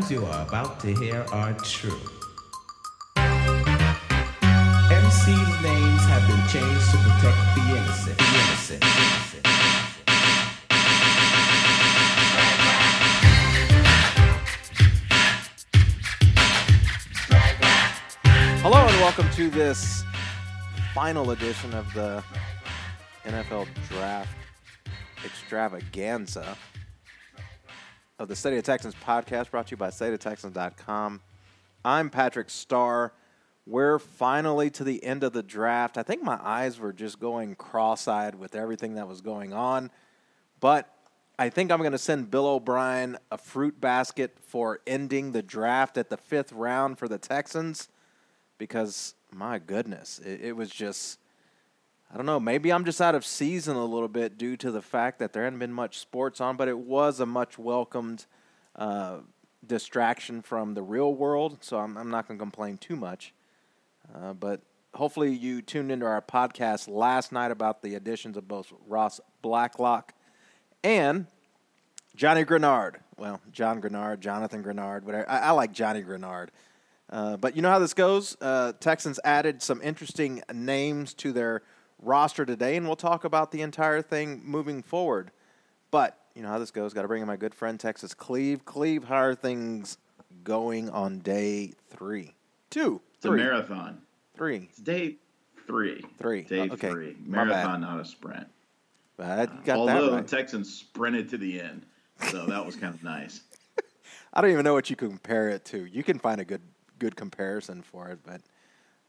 programs you are about to hear are true. MC's names have been changed to protect the innocent. The innocent. innocent. Hello and welcome to this final edition of the NFL Draft Extravaganza of the State of Texans podcast brought to you by stateoftexans.com. I'm Patrick Starr. We're finally to the end of the draft. I think my eyes were just going cross eyed with everything that was going on, but I think I'm going to send Bill O'Brien a fruit basket for ending the draft at the fifth round for the Texans because my goodness, it, it, was just I don't know, maybe I'm just out of season a little bit due to the fact that there hadn't been much sports on, but it was a much welcomed uh, distraction from the real world, so I'm, I'm not going to complain too much. Uh, but hopefully you tuned into our podcast last night about the additions of both Ross Blacklock and Johnny Greenard. Well, John Greenard, Jonathan Greenard, whatever. I, I like Johnny Greenard. Uh, but you know how this goes. Uh, Texans added some interesting names to their roster today, and we'll talk about the entire thing moving forward. But you know how this goes. Got to bring in my good friend Texas Cleve. Cleve, how are things going on day three? Two. It's three. a marathon. Three. It's day three. Three. Day oh, okay. three. Marathon, not a sprint. I got uh, although right. Texans sprinted to the end, so that was kind of nice. I don't even know what you compare it to. You can find a good good comparison for it, but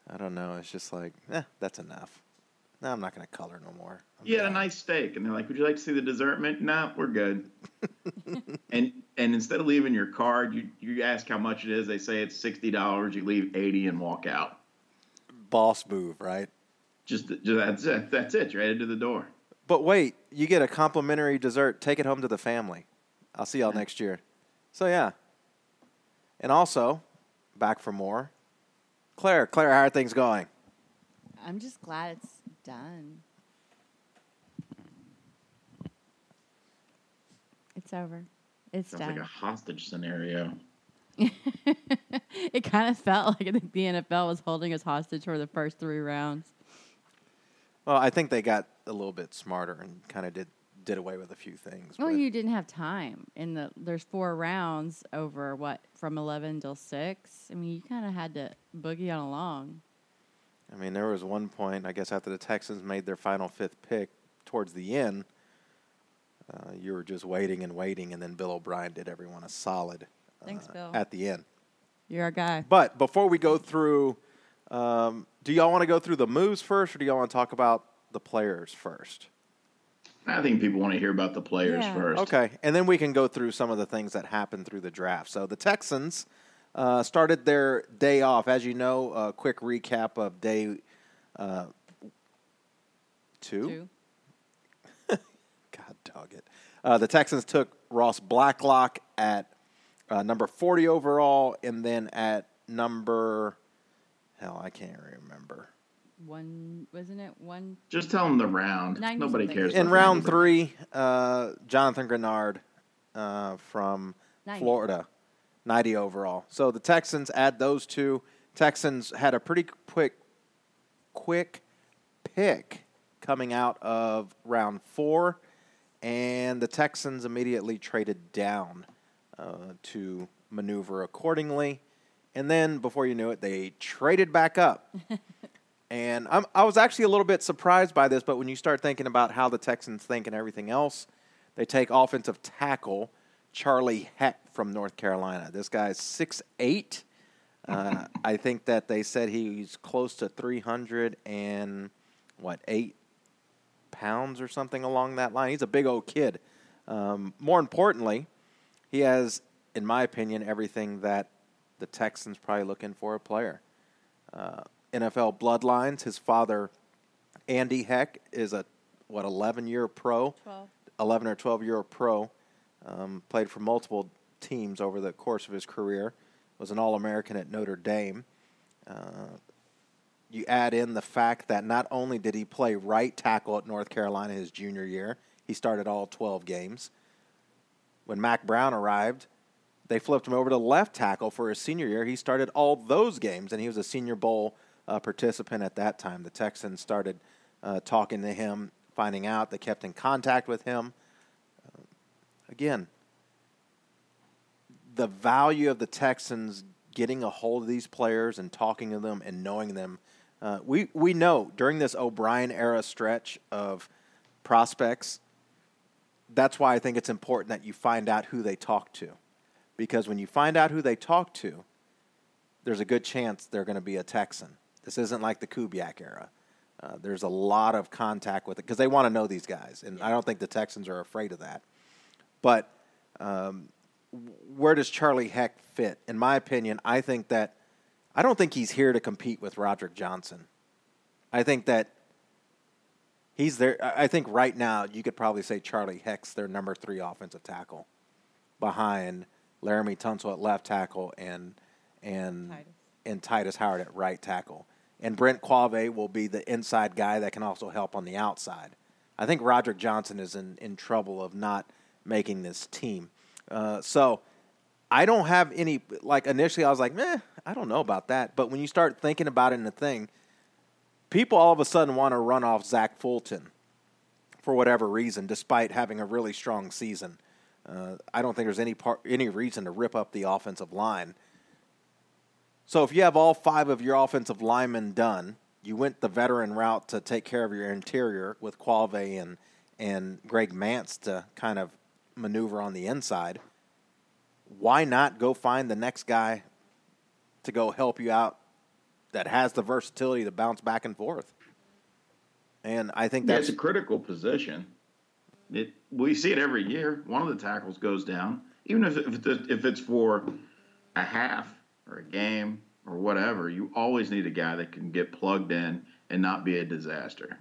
I don't know. It's just like, eh, that's enough. No, I'm not going to color no more. I'm you had a nice steak, and they're like, "Would you like to see the dessert mint?" No, we're good. and and instead of leaving your card, you you ask how much it is. They say it's sixty dollars. You leave eighty and walk out. Boss move, right? Just, just that's it. That's it. You're headed to the door. But wait, you get a complimentary dessert. Take it home to the family. I'll see y'all next year. So yeah. And also, back for more. Claire, Claire, how are things going? I'm just glad it's done. It's over. It's Sounds done. like a hostage scenario. it kind of felt like the NFL was holding us hostage for the first three rounds. Well, I think they got a little bit smarter and kind of did did away with a few things. Well, you didn't have time. In the there's four rounds over what from eleven till six. I mean, you kind of had to boogie on along. I mean, there was one point, I guess, after the Texans made their final fifth pick towards the end, uh, you were just waiting and waiting, and then Bill O'Brien did everyone a solid. Uh, Thanks, Bill. At the end. You're our guy. But before we go through, um, do y'all want to go through the moves first, or do y'all want to talk about the players first? I think people want to hear about the players Yeah. first. Okay, and then we can go through some of the things that happened through the draft. So the Texans uh, started their day off, as you know. A quick recap of day uh, two. Two. God dog it. Uh, the Texans took Ross Blacklock at uh, number 40 overall, and then at number, hell, I can't remember. One wasn't it one? Just tell them the round. Nobody something. cares. In round three, uh, Jonathan Greenard uh, from 90. Florida, 90 overall. So the Texans add those two. Texans had a pretty quick, quick pick coming out of round four, and the Texans immediately traded down uh, to maneuver accordingly. And then, before you knew it, they traded back up. And I'm, I was actually a little bit surprised by this, but when you start thinking about how the Texans think and everything else, they take offensive tackle Charlie Heck from North Carolina. This guy's 6'8". Uh, I think that they said he's close to 300 and, what, 8 pounds or something along that line. He's a big old kid. Um, more importantly, he has, in my opinion, everything that the Texans probably looking for a player. Uh, NFL bloodlines. His father, Andy Heck, is a what 11 year pro, Twelve. 11 or 12 year pro. Um, played for multiple teams over the course of his career. Was an All American at Notre Dame. Uh, you add in the fact that not only did he play right tackle at North Carolina his junior year, he started all 12 games. When Mack Brown arrived, they flipped him over to left tackle for his senior year. He started all those games, and he was a Senior Bowl uh, participant at that time. The Texans started uh, talking to him, finding out. They kept in contact with him. Again, the value of the Texans getting a hold of these players and talking to them and knowing them. Uh, we we know during this O'Brien era stretch of prospects, that's why I think it's important that you find out who they talk to, because when you find out who they talk to, there's a good chance they're going to be a Texan. This isn't like the Kubiak era. Uh, there's a lot of contact with it because they want to know these guys, and I don't think the Texans are afraid of that. But um, where does Charlie Heck fit? In my opinion, I think that I don't think he's here to compete with Roderick Johnson. I think that he's there. I think right now you could probably say Charlie Heck's their number three offensive tackle, behind Laremy Tunsil at left tackle and and Tytus. and Tytus Howard at right tackle. And Brent Quave will be the inside guy that can also help on the outside. I think Roderick Johnson is in, in trouble of not making this team. Uh, so I don't have any like initially I was like, meh, I don't know about that. But when you start thinking about it in the thing, people all of a sudden want to run off Zach Fulton for whatever reason, despite having a really strong season. Uh, I don't think there's any part any reason to rip up the offensive line. So if you have all five of your offensive linemen done, you went the veteran route to take care of your interior with Quave and and Greg Mancz to kind of maneuver on the inside. Why not go find the next guy to go help you out that has the versatility to bounce back and forth? And I think Yeah, that's it's a critical position. It we see it every year. One of the tackles goes down, even if if it's for a half or a game or whatever. You always need a guy that can get plugged in and not be a disaster.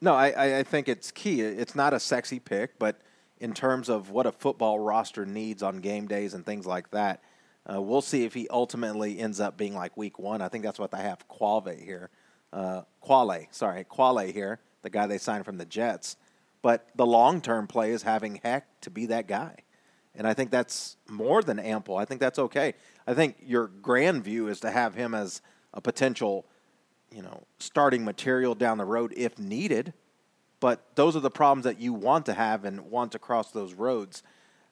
No, I, I- think it's key. It's not a sexy pick, but in terms of what a football roster needs on game days and things like that, uh, we'll see if he ultimately ends up being like week one. I think that's what they have Quave here. Uh, Qvale, sorry, Qvale here, the guy they signed from the Jets. But the long term play is having Heck to be that guy. And I think that's more than ample. I think that's okay. I think your grand view is to have him as a potential you know, starting material down the road if needed. But those are the problems that you want to have and want to cross those roads.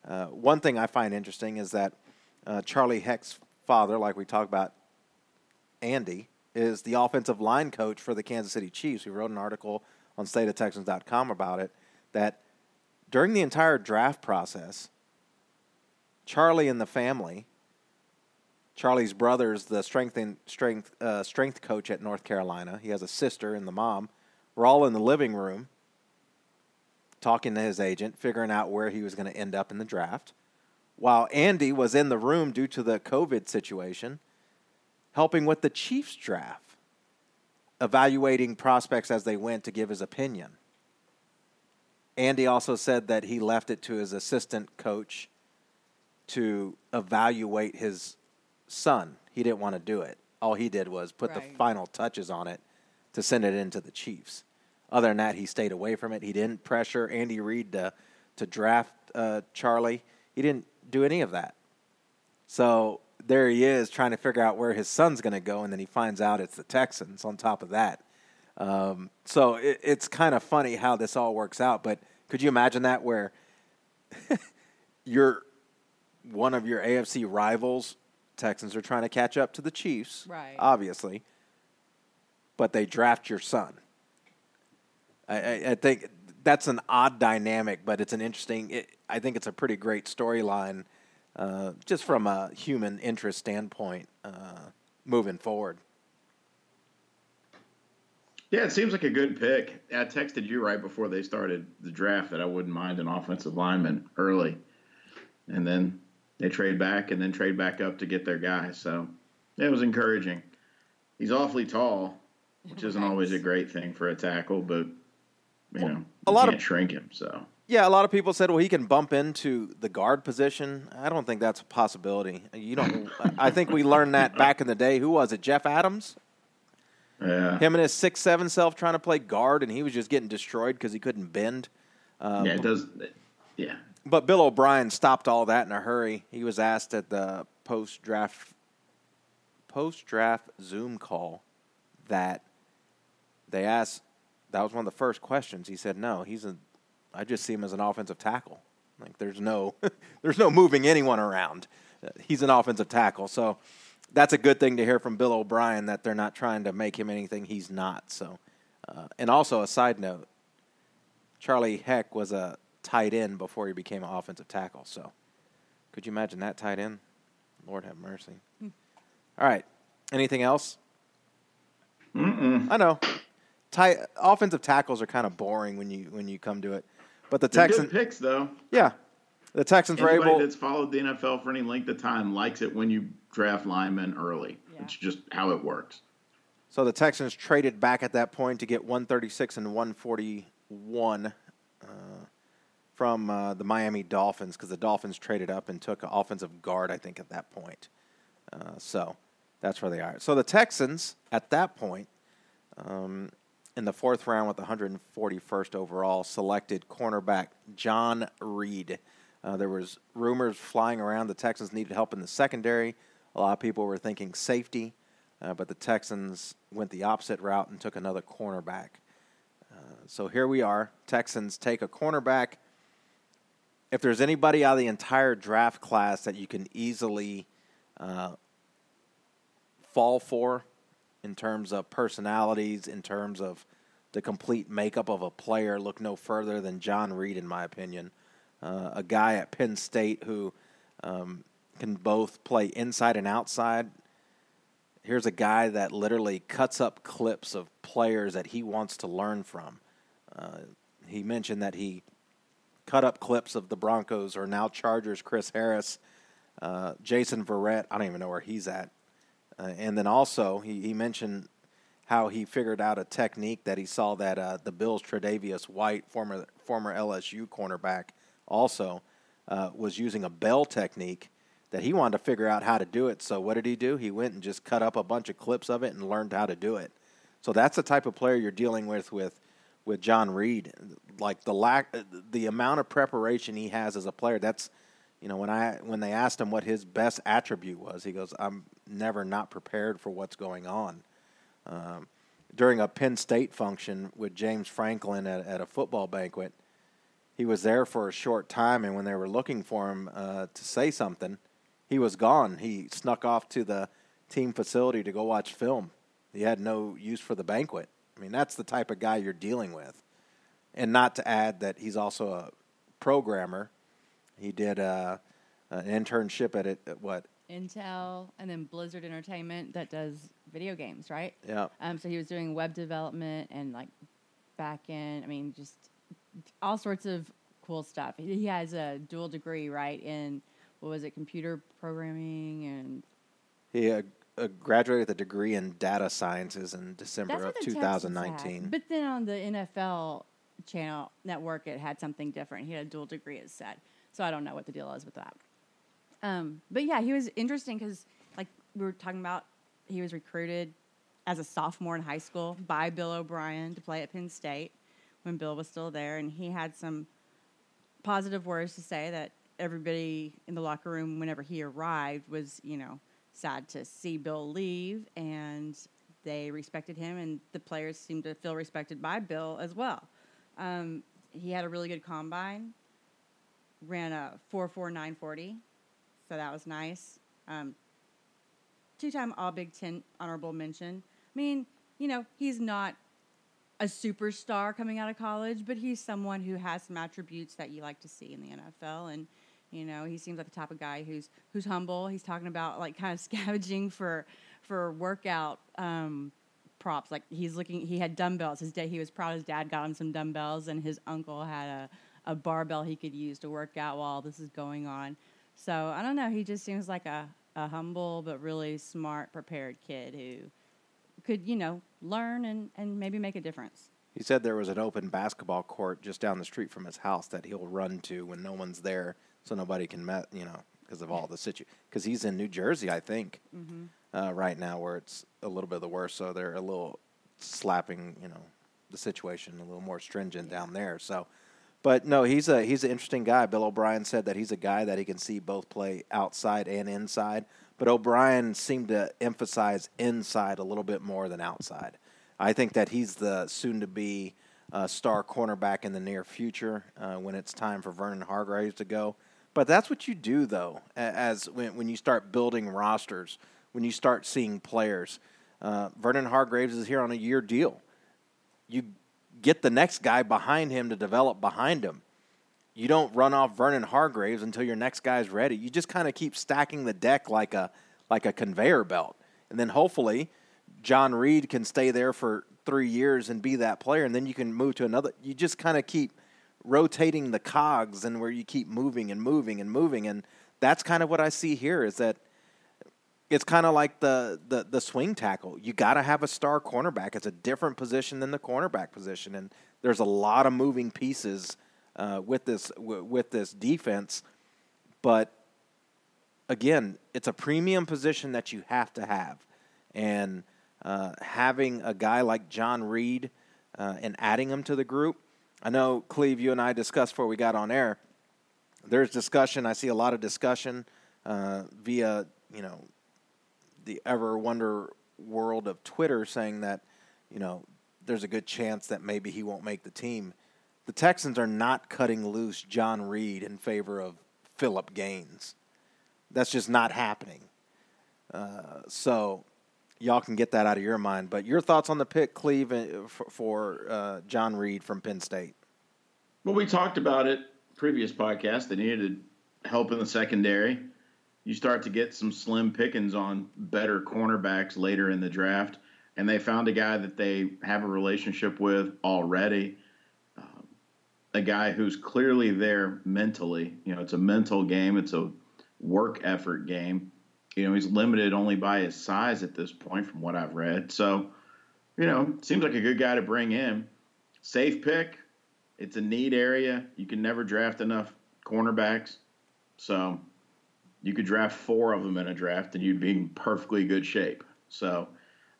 Uh, one thing I find interesting is that uh, Charlie Heck's father, like we talked about, Andy, is the offensive line coach for the Kansas City Chiefs. We wrote an article on stateoftexans.com about it that during the entire draft process, Charlie and the family Charlie's brother's the strength and strength uh, strength coach at North Carolina. He has a sister and the mom. We're all in the living room talking to his agent, figuring out where he was going to end up in the draft. While Andy was in the room due to the COVID situation, helping with the Chiefs draft, evaluating prospects as they went to give his opinion. Andy also said that he left it to his assistant coach to evaluate his son. He didn't want to do it. All he did was put the final touches on it to send it into the Chiefs. Other than that, he stayed away from it. He didn't pressure Andy Reid to to draft uh, Charlie. He didn't do any of that. So there he is trying to figure out where his son's going to go, and then he finds out it's the Texans. On top of that, um, so it, it's kind of funny how this all works out. But could you imagine that where you're one of your AFC rivals, Texans are trying to catch up to the Chiefs, Right. Obviously, but they draft your son. I, I, I think that's an odd dynamic, but it's an interesting. It, I think it's a pretty great storyline, uh, just from a human interest standpoint, uh, moving forward. Yeah, it seems like a good pick. I texted you right before they started the draft that I wouldn't mind an offensive lineman early, and then they trade back and then trade back up to get their guy. So it was encouraging. He's awfully tall, which isn't Right. always a great thing for a tackle, but you know, a you lot of- can't shrink him. So Yeah, a lot of people said, well, he can bump into the guard position. I don't think that's a possibility. You don't. I think we learned that back in the day. Who was it? Jeff Adams. yeah, Him and his six seven self trying to play guard, and he was just getting destroyed because he couldn't bend. Um, yeah, it does. Yeah, but Bill O'Brien stopped all that in a hurry. He was asked at the post draft post draft Zoom call that they asked that was one of the first questions. He said, "No, he's a I just see him as an offensive tackle. Like there's no there's no moving anyone around. He's an offensive tackle." So that's a good thing to hear from Bill O'Brien that they're not trying to make him anything he's not. So uh, and also a side note, Charlie Heck was a tight end before he became an offensive tackle. So, could you imagine that tight end? Lord have mercy. All right. Anything else? Mm-mm. I know. Tight offensive tackles are kind of boring when you when you come to it, but the They're Texans, picks, though. yeah, the Texans were Anybody able. that's followed the NFL for any length of time likes it when you draft linemen early. Yeah. It's just how it works. So the Texans traded back at that point to get 136 and 141 uh, from uh, the Miami Dolphins because the Dolphins traded up and took an offensive guard, I think, at that point. Uh, so that's where they are. So the Texans at that point, um, in the fourth round with the 141st overall, selected cornerback John Reid. Uh, there was rumors flying around the Texans needed help in the secondary. A lot of people were thinking safety. Uh, but the Texans went the opposite route and took another cornerback. Uh, so here we are. Texans take a cornerback. If there's anybody out of the entire draft class that you can easily uh, fall for in terms of personalities, in terms of the complete makeup of a player, look no further than John Reid, in my opinion. Uh, a guy at Penn State who um, can both play inside and outside here's a guy that literally cuts up clips of players that he wants to learn from. Uh, he mentioned that he cut up clips of the Broncos or now Chargers Chris Harris, uh, Jason Verrett. I don't even know where he's at. Uh, and then also he, he mentioned how he figured out a technique that he saw that uh, the Bills Tre'Davious White, former former LSU cornerback, also uh, was using a bell technique that he wanted to figure out how to do it. So what did he do? He went and just cut up a bunch of clips of it and learned how to do it. So that's the type of player you're dealing with with with John Reid. Like the lack, the amount of preparation he has as a player. That's you know when I when they asked him what his best attribute was, he goes, "I'm never not prepared for what's going on." Um, during a Penn State function with James Franklin at, at a football banquet, he was there for a short time, and when they were looking for him uh, to say something, he was gone. He snuck off to the team facility to go watch film. He had no use for the banquet. I mean, that's the type of guy you're dealing with. And not to add that he's also a programmer. He did uh, an internship at it. At what? Intel and then Blizzard Entertainment that does video games, right? Yeah. Um, so he was doing web development and like back end. I mean, just all sorts of cool stuff. He he has a dual degree, right? In what was it, computer programming and He uh, uh, graduated with a degree in data sciences in December that's of what the Texans 2019. But then on the NFL channel network, it had something different. He had a dual degree, it said. So I don't know what the deal is with that. Um, but yeah, he was interesting because, like we were talking about, he was recruited as a sophomore in high school by Bill O'Brien to play at Penn State when Bill was still there, and he had some positive words to say that everybody in the locker room, whenever he arrived, was you know sad to see Bill leave, and they respected him, and the players seemed to feel respected by Bill as well. Um, he had a really good combine, ran a four four nine forty, so that was nice. Um, two-time All Big Ten honorable mention. I mean, you know, he's not a superstar coming out of college, but he's someone who has some attributes that you like to see in the NFL. And you know, he seems like the type of guy who's who's humble. He's talking about like kind of scavenging for for workout um, props. Like he's looking, he had dumbbells. His day, he was proud his dad got him some dumbbells, and his uncle had a a barbell he could use to work out while this is going on. So I don't know. He just seems like a a humble but really smart, prepared kid who could you know learn and and maybe make a difference. He said there was an open basketball court just down the street from his house that he'll run to when no one's there, so nobody can met, you know, because of all the situ. Because he's in New Jersey, I think, uh, right now, where it's a little bit of the worst. So they're a little slapping, you know, the situation a little more stringent down there. So, But no, he's a he's an interesting guy. Bill O'Brien said that he's a guy that he can see both play outside and inside. But O'Brien seemed to emphasize inside a little bit more than outside. I think that he's the soon to be uh, star cornerback in the near future uh, when it's time for Vernon Hargreaves to go. But that's what you do though, as when when you start building rosters, when you start seeing players. Uh, Vernon Hargreaves is here on a year deal. You get the next guy behind him to develop behind him. You don't run off Vernon Hargreaves until your next guy's ready. You just kind of keep stacking the deck like a like a conveyor belt, and then hopefully John Reid can stay there for three years and be that player, and then you can move to another. You just kind of keep rotating the cogs and where you keep moving and moving and moving, and that's kind of what I see here. Is that it's kind of like the, the the swing tackle. You got to have a star cornerback. It's a different position than the cornerback position, and there's a lot of moving pieces uh, with this w- with this defense. But again, it's a premium position that you have to have, and uh, having a guy like John Reid uh, and adding him to the group. I know Cleve, you and I discussed before we got on air. There's discussion. I see a lot of discussion uh, via you know the ever wonder world of Twitter saying that, you know, there's a good chance that maybe he won't make the team. The Texans are not cutting loose John Reid in favor of Phillip Gaines. That's just not happening. Uh, so y'all can get that out of your mind. But your thoughts on the pick, Cleve, uh, for, for uh, John Reid from Penn State? Well, we talked about it previous podcast. They needed help in the secondary you start to get some slim pickings on better cornerbacks later in the draft. And they found a guy that they have a relationship with already, uh, a guy who's clearly there mentally. You know, it's a mental game, it's a work effort game. You know, he's limited only by his size at this point, from what I've read. So, you know, seems like a good guy to bring in. Safe pick. It's a need area. You can never draft enough cornerbacks. So, you could draft four of them in a draft and you'd be in perfectly good shape. So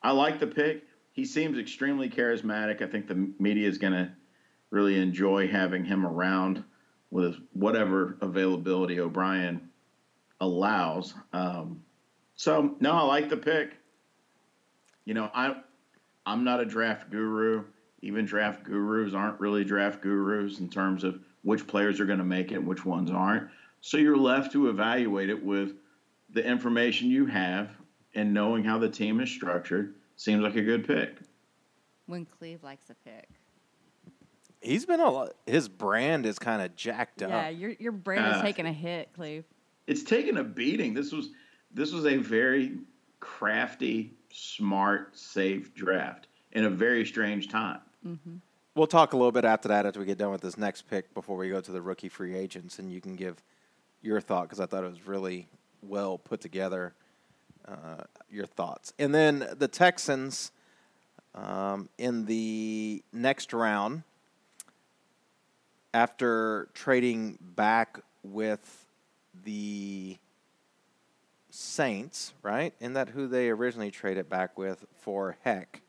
I like the pick. He seems extremely charismatic. I think the media is going to really enjoy having him around with whatever availability O'Brien allows. Um, so no, I like the pick. You know, I I'm not a draft guru. Even draft gurus aren't really draft gurus in terms of which players are going to make it and which ones aren't. So you're left to evaluate it with the information you have and knowing how the team is structured. Seems like a good pick. When Cleve likes a pick. He's been a lot, his brand is kind of jacked up. Yeah, your your brand is Uh, taking a hit, Cleve. It's taken a beating. This was this was a very crafty, smart, safe draft in a very strange time. We'll talk a little bit after that after we get done with this next pick before we go to the rookie free agents, and you can give your thought because I thought it was really well put together. Uh, your thoughts, and then the Texans um, in the next round after trading back with the Saints, right? Isn't that who they originally traded back with for Heck?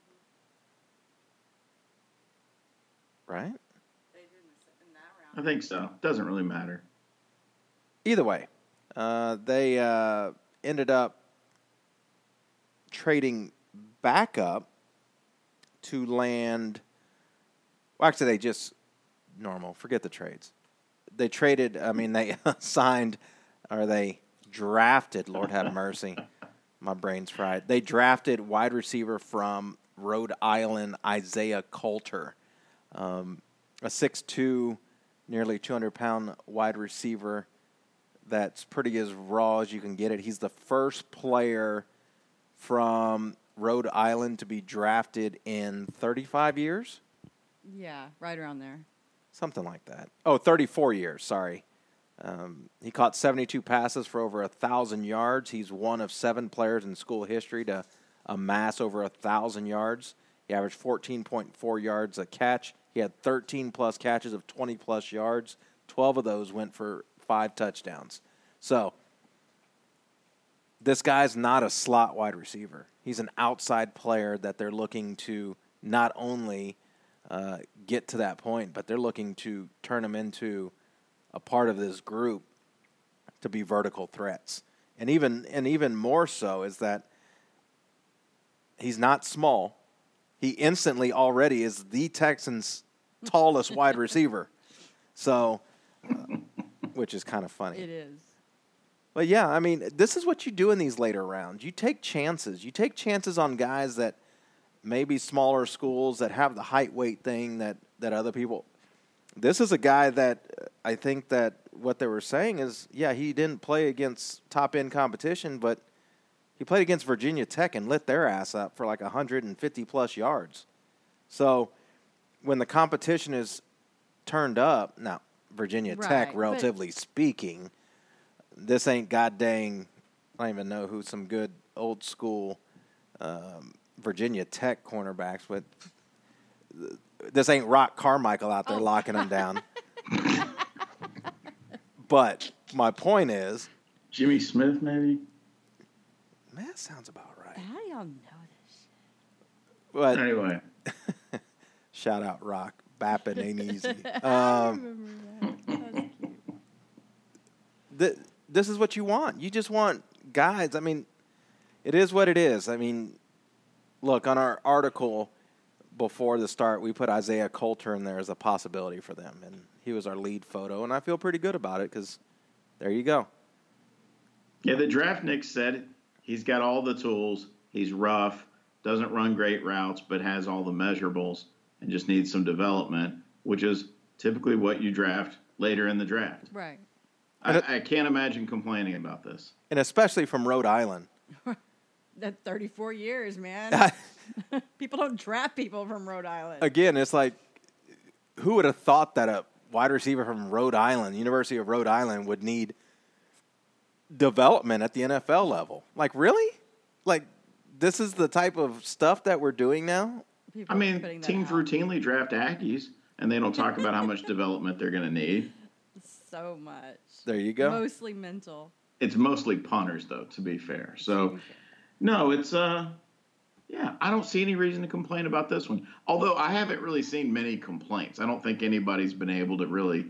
Right? I think so. Doesn't really matter. either way, uh, they uh, ended up trading back up to land. Well, actually, they just normal. Forget the trades. They traded. I mean, they signed, or they drafted. Lord have mercy, my brain's fried. They drafted wide receiver from Rhode Island, Isaiah Coulter, um, a six-two, nearly two hundred pound wide receiver that's pretty as raw as you can get it. He's the first player from Rhode Island to be drafted in 35 years, Yeah, right around there. something like that. Oh, 34 years, sorry. Um, he caught 72 passes for over a 1,000 yards. He's one of seven players in school history to amass over a 1,000 yards. He averaged 14.4 yards a catch. He had 13 plus catches of 20 plus yards. 12 of those went for five touchdowns. So, this guy's not a slot wide receiver. He's an outside player that they're looking to not only uh, get to that point, but they're looking to turn him into a part of this group to be vertical threats. And even and even more so is that he's not small. He instantly already is the Texans' tallest wide receiver. So, uh, which is kind of funny. It is. But yeah, I mean, this is what you do in these later rounds. You take chances. You take chances on guys that maybe smaller schools that have the height weight thing that that other people. This is a guy that I think that what they were saying is, yeah, he didn't play against top end competition, but he played against Virginia Tech and lit their ass up for like 150 plus yards. So when the competition is turned up, now Virginia Right, Tech, relatively speaking, this ain't god dang. I don't even know who some good old school um, Virginia Tech cornerbacks, but this ain't Rock Carmichael out there Oh. locking them down. but my point is, Jimmy Smith, maybe. man, that sounds about right. How do y'all know this? But Anyway, shout out Rock, Bappin ain't easy. I Um, remember that. That was cute. th- this is what you want. You just want guys. I mean, it is what it is. I mean, look on our article before the start, we put Isaiah Coulter in there as a possibility for them, and he was our lead photo, and I feel pretty good about it because there you go. yeah, the draft Nick said he's got all the tools. He's rough, doesn't run great routes, but has all the measurables and just needs some development, which is typically what you draft later in the draft. Right. And it- I, I can't imagine complaining about this. And especially from Rhode Island. That 34 years, man. people don't draft people from Rhode Island. Again, it's like, who would have thought that a wide receiver from Rhode Island, University of Rhode Island, would need development at the NFL level? Like, really? Like, this is the type of stuff that we're doing now? People I mean, teams out routinely draft Aggies, and they don't talk about how much development they're going to need. so much. There you go. Mostly mental. It's mostly punters, though, to be fair. So, no, it's uh, yeah, I don't see any reason to complain about this one. Although I haven't really seen many complaints. I don't think anybody's been able to really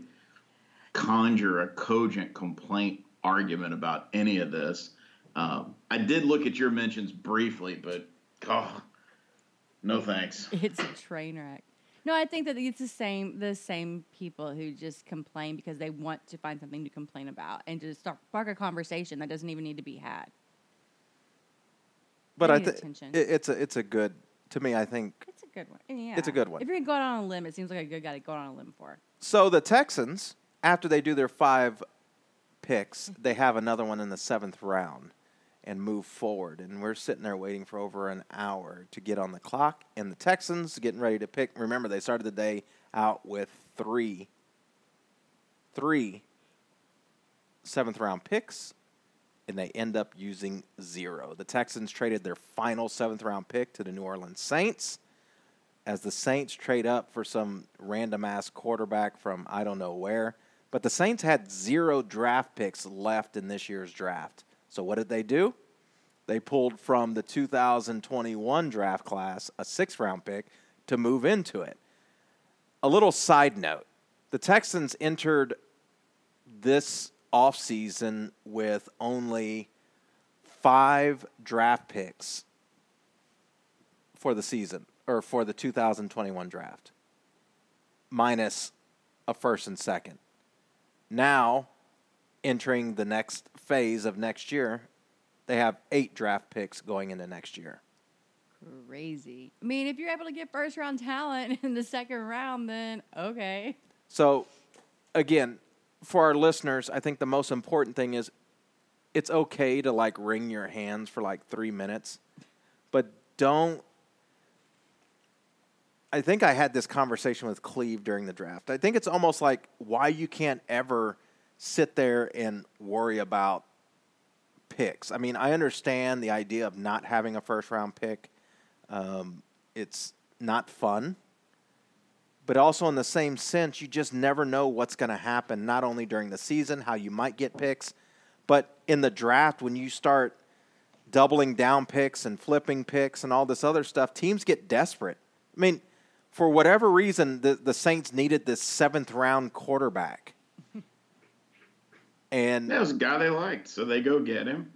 conjure a cogent complaint argument about any of this. Um, I did look at your mentions briefly, but oh, no thanks. It's a train wreck. No, I think that it's the same the same people who just complain because they want to find something to complain about and to start spark a conversation that doesn't even need to be had. But I think attention. it's a it's a good to me. I think It's a good one. Yeah. It's a good one. If you're going on a limb, it seems like a good guy to go on a limb for. so. The Texans, after they do their five picks, they have another one in the seventh round and move forward. And we're sitting there waiting for over an hour to get on the clock. And the Texans getting ready to pick. Remember, they started the day out with three, three seventh round picks, and they end up using zero. The Texans traded their final seventh round pick to the New Orleans Saints as the Saints trade up for some random ass quarterback from I don't know where. But the Saints had zero draft picks left in this year's draft. So what did they do? They pulled from the 2021 draft class a sixth round pick to move into it. A little side note the Texans entered this offseason with only five draft picks for the season or for the 2021 draft, minus a first and second. Now, entering the next phase of next year, they have eight draft picks going into next year. Crazy. I mean, if you're able to get first round talent in the second round, then okay. So, again, for our listeners, I think the most important thing is it's okay to like wring your hands for like three minutes, but don't. I think I had this conversation with Cleve during the draft. I think it's almost like why you can't ever sit there and worry about picks. I mean, I understand the idea of not having a first round pick. Um, it's not fun but also in the same sense, you just never know what's going to happen, not only during the season, how you might get picks, but in the draft, when you start doubling down picks and flipping picks and all this other stuff, teams get desperate. I mean, for whatever reason, the, the Saints needed this seventh round quarterback. And That was a guy they liked, so they go get him.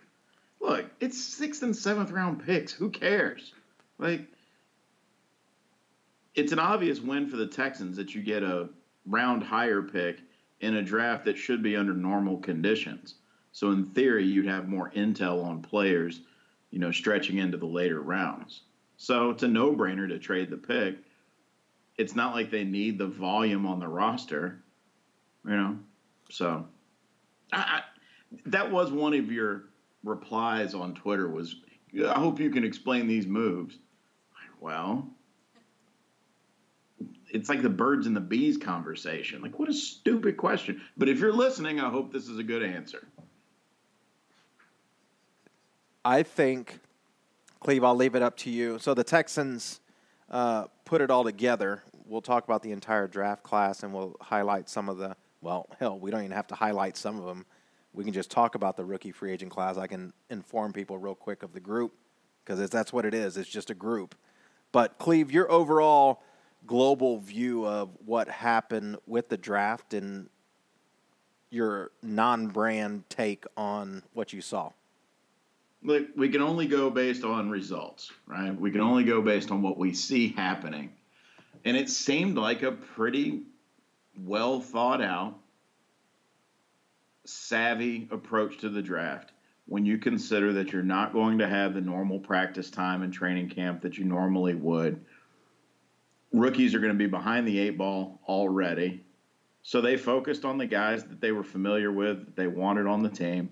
Look, it's sixth and seventh round picks. Who cares? Like, it's an obvious win for the Texans that you get a round higher pick in a draft that should be under normal conditions. So in theory, you'd have more intel on players, you know, stretching into the later rounds. So it's a no-brainer to trade the pick. It's not like they need the volume on the roster, you know. So I, I, that was one of your replies on Twitter was, I hope you can explain these moves. Well, it's like the birds and the bees conversation. Like, what a stupid question. But if you're listening, I hope this is a good answer. I think, Cleve, I'll leave it up to you. So the Texans uh, put it all together. We'll talk about the entire draft class and we'll highlight some of the, well, hell, we don't even have to highlight some of them. We can just talk about the rookie free agent class. I can inform people real quick of the group because that's what it is. It's just a group. But, Cleve, your overall global view of what happened with the draft and your non brand take on what you saw. Look, we can only go based on results, right? We can only go based on what we see happening. And it seemed like a pretty well thought out, savvy approach to the draft when you consider that you're not going to have the normal practice time and training camp that you normally would. Rookies are going to be behind the eight ball already. So they focused on the guys that they were familiar with, that they wanted on the team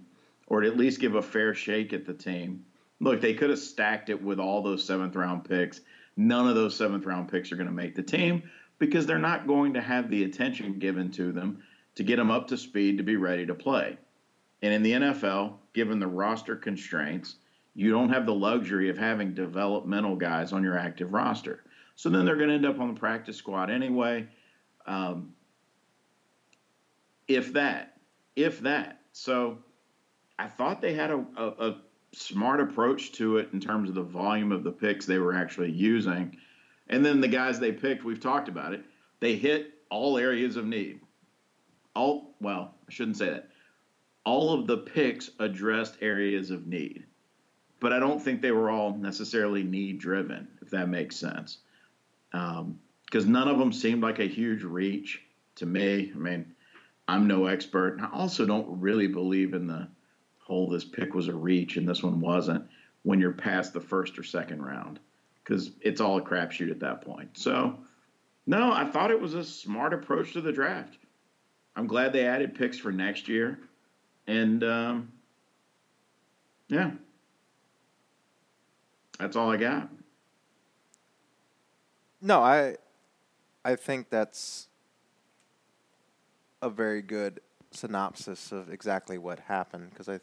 or at least give a fair shake at the team. Look, they could have stacked it with all those seventh round picks. None of those seventh round picks are going to make the team because they're not going to have the attention given to them to get them up to speed to be ready to play. And in the NFL, given the roster constraints, you don't have the luxury of having developmental guys on your active roster. So then they're going to end up on the practice squad anyway. Um, if that, if that. So I thought they had a, a, a, smart approach to it in terms of the volume of the picks they were actually using. And then the guys they picked, we've talked about it, they hit all areas of need. All, well, I shouldn't say that. All of the picks addressed areas of need. But I don't think they were all necessarily need driven, if that makes sense. Because um, none of them seemed like a huge reach to me. I mean, I'm no expert. And I also don't really believe in the whole this pick was a reach and this one wasn't when you're past the first or second round because it's all a crapshoot at that point. So, no, I thought it was a smart approach to the draft. I'm glad they added picks for next year, and um, yeah, that's all I got. No, I, I think that's a very good synopsis of exactly what happened because I. Th-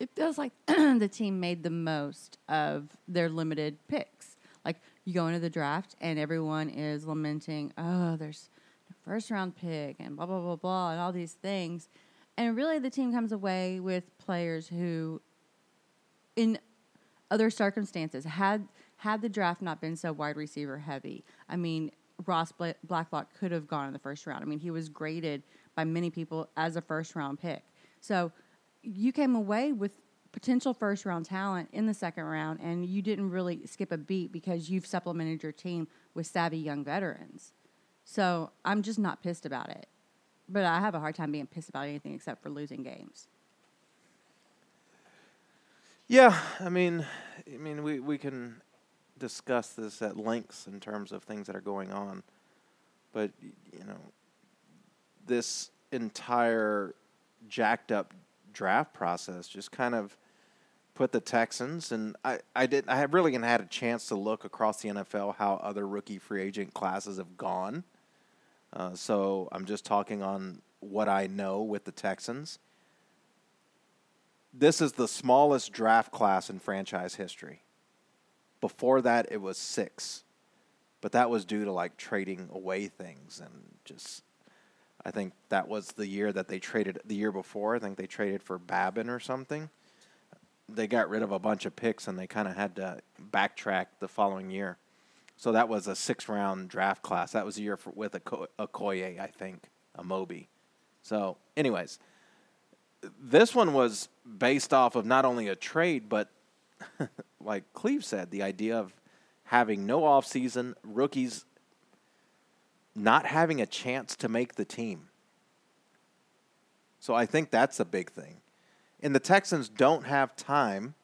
it feels like the team made the most of their limited picks. Like you go into the draft and everyone is lamenting, "Oh, there's a first round pick and blah blah blah blah and all these things," and really the team comes away with players who, in other circumstances, had had the draft not been so wide receiver heavy. I mean, Ross Blacklock could have gone in the first round. I mean, he was graded by many people as a first round pick. So you came away with potential first round talent in the second round, and you didn't really skip a beat because you've supplemented your team with savvy young veterans. So I'm just not pissed about it. But I have a hard time being pissed about anything except for losing games. Yeah, I mean, I mean, we, we can discuss this at lengths in terms of things that are going on, but you know, this entire jacked up draft process just kind of put the Texans and I, I did I really hadn't had a chance to look across the NFL how other rookie free agent classes have gone. Uh, so I'm just talking on what I know with the Texans. This is the smallest draft class in franchise history. Before that, it was six, but that was due to like trading away things and just I think that was the year that they traded the year before. I think they traded for Babin or something. They got rid of a bunch of picks and they kind of had to backtrack the following year. So that was a six round draft class. That was a year for, with a Okoye, I think, a Moby. So, anyways, this one was based off of not only a trade, but like Cleve said, the idea of having no offseason, rookies not having a chance to make the team. So I think that's a big thing. And the Texans don't have time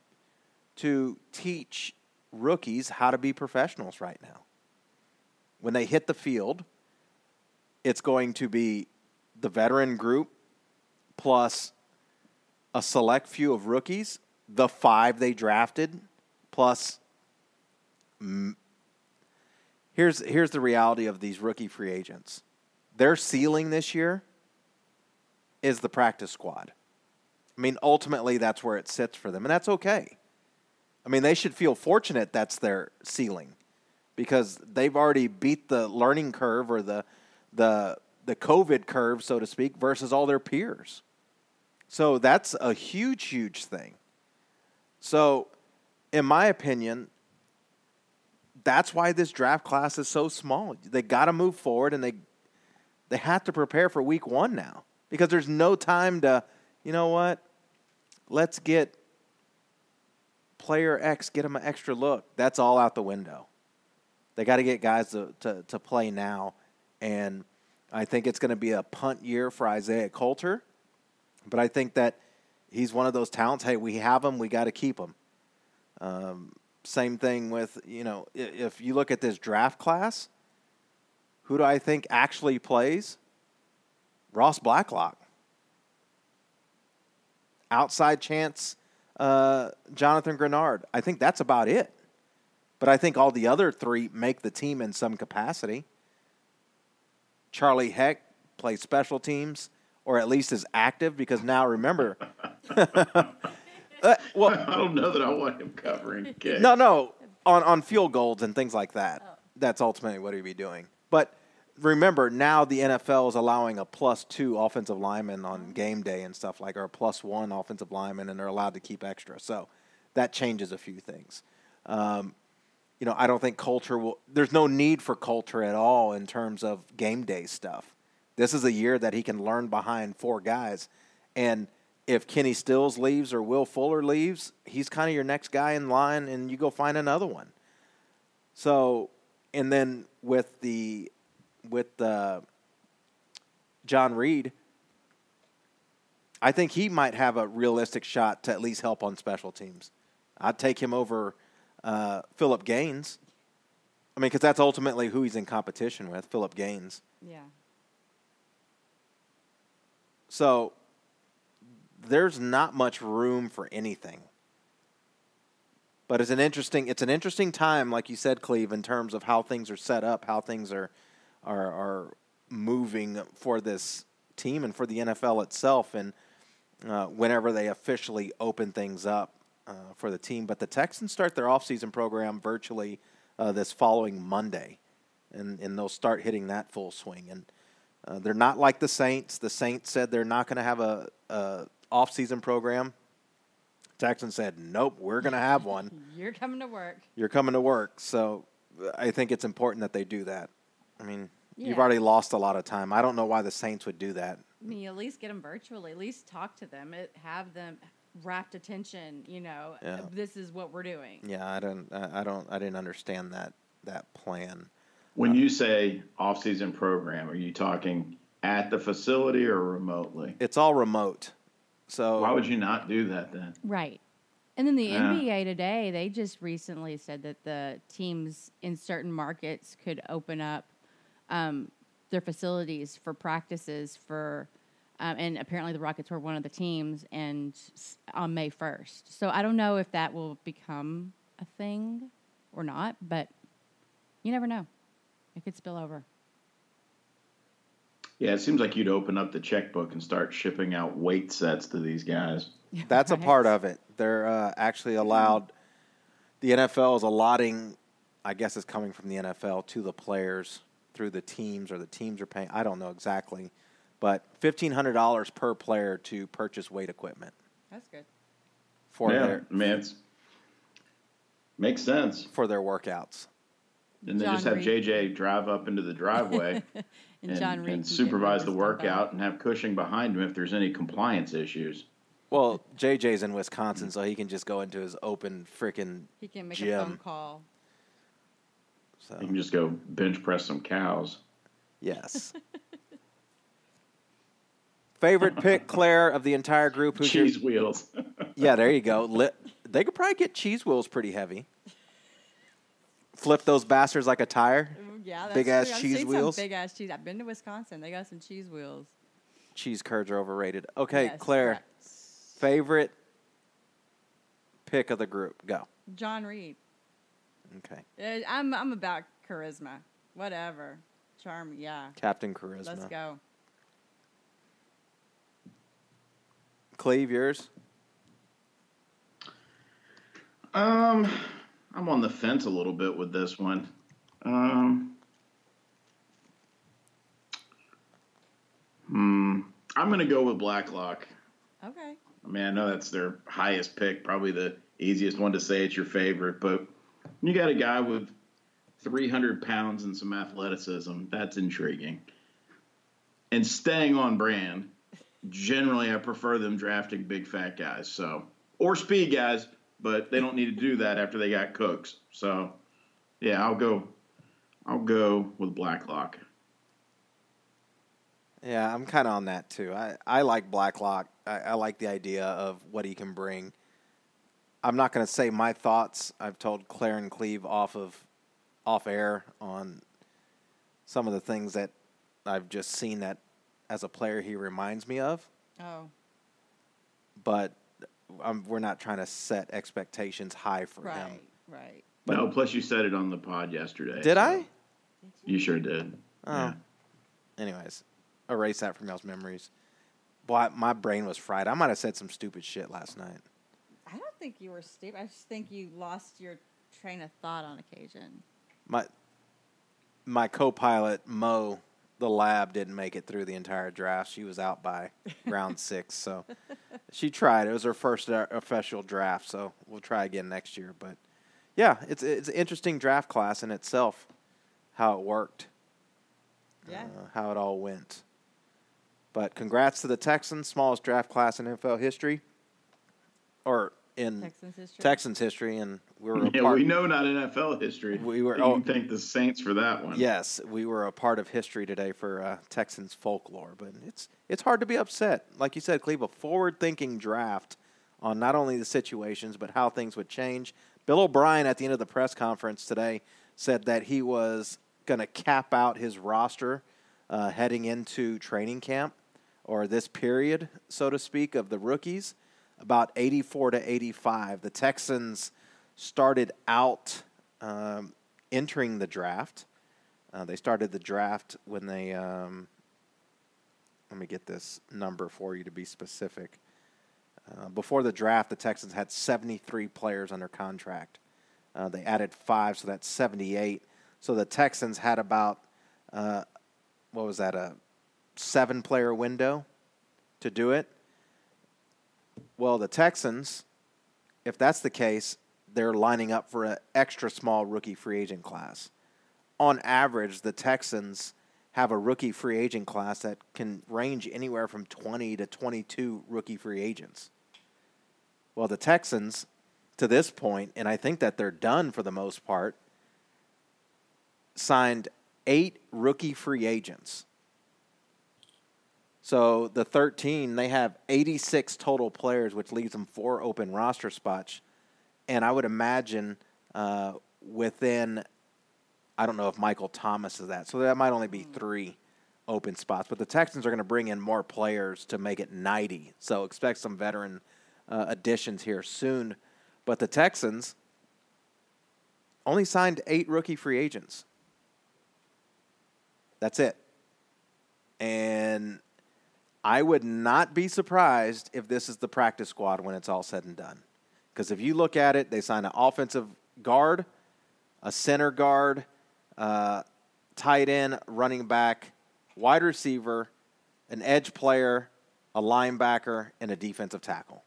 to teach rookies how to be professionals right now. When they hit the field, it's going to be the veteran group plus a select few of rookies, the five they drafted, plus. Here's, here's the reality of these rookie free agents their ceiling this year is the practice squad. I mean, ultimately, that's where it sits for them, and that's okay. I mean, they should feel fortunate that's their ceiling because they've already beat the learning curve or the the the COVID curve, so to speak, versus all their peers. So that's a huge, huge thing. So, in my opinion, that's why this draft class is so small. They got to move forward, and they they have to prepare for Week One now because there's no time to, you know what? Let's get player X, get him an extra look. That's all out the window. They got to get guys to, to, to play now, and I think it's going to be a punt year for Isaiah Coulter. But I think that he's one of those talents. Hey, we have him. We got to keep him. Um, same thing with you know if you look at this draft class, who do I think actually plays? Ross Blacklock. Outside chance, uh, Jonathan Greenard. I think that's about it. But I think all the other three make the team in some capacity. Charlie Heck plays special teams, or at least is active, because now remember. uh, well, I don't know that I want him covering kicks. No, no, on on field goals and things like that. Oh. That's ultimately what he'd be doing. But remember, now the NFL is allowing a plus two offensive lineman on game day and stuff like, or a plus one offensive lineman, and they're allowed to keep extra. So that changes a few things. Um, you know, I don't think Coulter will. There's no need for Coulter at all in terms of game day stuff. This is a year that he can learn behind four guys, and if Kenny Stills leaves or Will Fuller leaves, he's kind of your next guy in line, and you go find another one. So, and then with the with the John Reid, I think he might have a realistic shot to at least help on special teams. I'd take him over uh, Phillip Gaines. I mean, because that's ultimately who he's in competition with, Phillip Gaines. Yeah. So there's not much room for anything. But it's an interesting it's an interesting time, like you said, Cleve, in terms of how things are set up, how things are are are moving for this team and for the NFL itself, and uh, whenever they officially open things up uh, for the team. But the Texans start their offseason program virtually uh, this following Monday, and, and they'll start hitting that full swing. And uh, they're not like the Saints. The Saints said they're not going to have a, a offseason program. Texans said, "Nope, we're going to have one. You're coming to work. You're coming to work." So I think it's important that they do that. I mean, yeah. you've already lost a lot of time. I don't know why the Saints would do that. I mean, at least get them virtually. At least talk to them. It, have them rapt attention. You know, yeah. this is what we're doing. Yeah, I don't, I don't, I didn't understand that that plan. When um, you say off-season program, are you talking at the facility or remotely? It's all remote. So why would you not do that then? Right. And then the yeah. NBA today, they just recently said that the teams in certain markets could open up um, their facilities for practices for um, and apparently the Rockets were one of the teams, and on May first. So I don't know if that will become a thing or not, but you never know. It could spill over. Yeah, it seems like you'd open up the checkbook and start shipping out weight sets to these guys. That's right. a part of it. They're uh, actually allowed. The NFL is allotting. I guess it's coming from the NFL to the players through the teams, or the teams are paying. I don't know exactly but fifteen hundred dollars per player to purchase weight equipment. That's good. For yeah, their man, makes sense for their workouts. and then John just have Reid. JJ drive up into the driveway and, and, John Reid and can supervise the workout and have Cushing behind him if there's any compliance issues. Well, JJ's in Wisconsin, so he can just go into his open freaking He can make a gym. phone call. So You can just go bench press some cows. yes. Favorite pick, Claire, of the entire group. Who's your Cheese wheels. Yeah, there you go. Li- they could probably get cheese wheels pretty heavy. Flip those bastards like a tire. Ooh, Yeah, that's Big ass true. I've cheese seen wheels? Some big ass cheese. I've been to Wisconsin. They got some cheese wheels. Cheese curds are overrated. Okay, Yes, Claire, correct. favorite pick of the group. Go. John Reid. Okay. Uh, I'm I'm about charisma. Whatever. Charm. Yeah. Captain Charisma. Let's go. Cleve, yours? Um, I'm on the fence a little bit with this one. Um, hmm, I'm going to go with Blacklock. Okay. I mean, I know that's their highest pick, probably the easiest one to say it's your favorite, but you got a guy with 300 pounds and some athleticism. That's intriguing. And staying on brand, generally, I prefer them drafting big fat guys, so or speed guys, but they don't need to do that after they got Cooks. So, yeah, I'll go. I'll go with Blacklock. Yeah, I'm kind of on that too. I, I like Blacklock. I, I like the idea of what he can bring. I'm not going to say my thoughts. I've told Claire and Cleve off of off air on some of the things that I've just seen that as a player he reminds me of, Oh. but um we're not trying to set expectations high for Right. him. Right. But- no, plus you said it on the pod yesterday. Did so- I? You sure did. Oh. Yeah. Anyways, erase that from y'all's memories. Boy, my brain was fried. I might have said some stupid shit last night. I don't think you were stupid. I just think you lost your train of thought on occasion. my my co-pilot Mo, the lab, didn't make it through the entire draft. She was out by round six, so she tried. It was her first uh, official draft, so we'll try again next year. But yeah, it's it's an interesting draft class in itself, how it worked, Yeah. uh, how it all went. But congrats to the Texans, smallest draft class in NFL history, or in Texans history. Texans history, and we were a Yeah, part. we know not NFL history. We were- You oh. can thank the Saints for that one. Yes, we were a part of history today for uh, Texans folklore, but it's it's hard to be upset. Like you said, Cleve, a forward-thinking draft on not only the situations but how things would change. Bill O'Brien at the end of the press conference today said that he was going to cap out his roster uh, heading into training camp or this period, so to speak, of the rookies, about 84 to 85. The Texans started out um, entering the draft. Uh, they started the draft when they. Um, let me get this number for you to be specific. Uh, before the draft, the Texans had 73 players under contract. Uh, they added five, so that's 78. So the Texans had about, uh, what was that, a seven player window to do it? Well, the Texans, if that's the case, they're lining up for an extra small rookie free agent class. On average, the Texans have a rookie free agent class that can range anywhere from 20 to 22 rookie free agents. Well, the Texans, to this point, and I think that they're done for the most part, signed eight rookie free agents. So the 13, they have 86 total players, which leaves them four open roster spots. And I would imagine uh, within, I don't know if Michael Thomas is that. So that might only be three open spots. But the Texans are going to bring in more players to make it 90. So expect some veteran uh, additions here soon. But the Texans only signed eight rookie free agents. That's it. And I would not be surprised if this is the practice squad when it's all said and done. Because if you look at it, they sign an offensive guard, a center guard, uh, tight end, running back, wide receiver, an edge player, a linebacker, and a defensive tackle.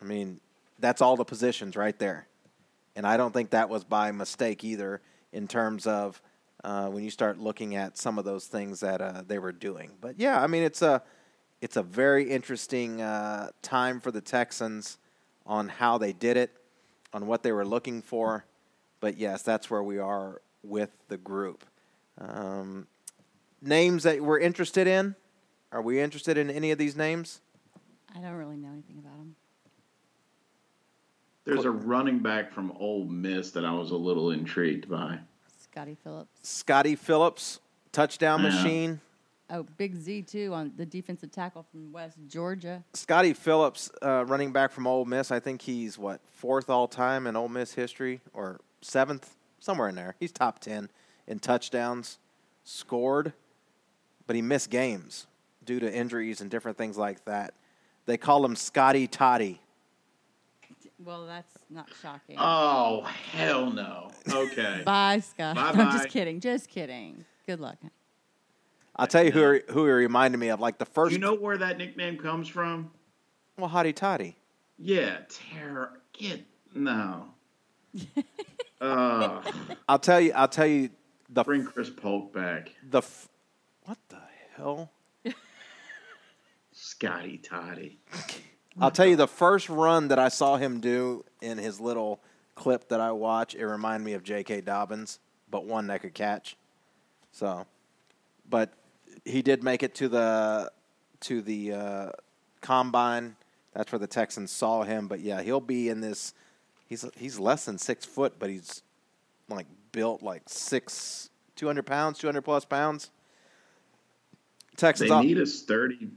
I mean, that's all the positions right there. and I don't think that was by mistake either. In terms of uh, when you start looking at some of those things that uh, they were doing, but yeah, I mean it's a it's a very interesting uh, time for the Texans on how they did it, on what they were looking for. But yes, that's where we are with the group. Um, names that we're interested in. Are we interested in any of these names? I don't really know anything about them. There's a running back from Ole Miss that I was a little intrigued by. Scottie Phillips. Scottie Phillips, touchdown Yeah. machine. Oh, Big Z too on the defensive tackle from West Georgia. Scottie Phillips, uh, running back from Ole Miss. I think he's what fourth all time in Ole Miss history, or seventh, somewhere in there. He's top ten in touchdowns scored, but he missed games due to injuries and different things like that. They call him Scotty Toddy. Well, that's not shocking. Oh hell no. Okay. Bye, Scott. I'm just kidding. Just kidding. Good luck. I'll tell you who he, who he reminded me of. Like the first, you know where that nickname comes from? well, Hottie Toddy. Yeah, terror. Get no. uh, I'll tell you. I'll tell you the bring Chris Polk back. the f- what the hell. Scotty Toddy. I'll tell you the first run that I saw him do in his little clip that I watch, it reminded me of J.K. Dobbins, but one that could catch. So, but he did make it to the to the uh, combine. That's where the Texans saw him. But yeah, he'll be in this. He's he's less than six foot, but he's like built like six, two hundred pounds, two hundred plus pounds. Texans. They need a sturdy.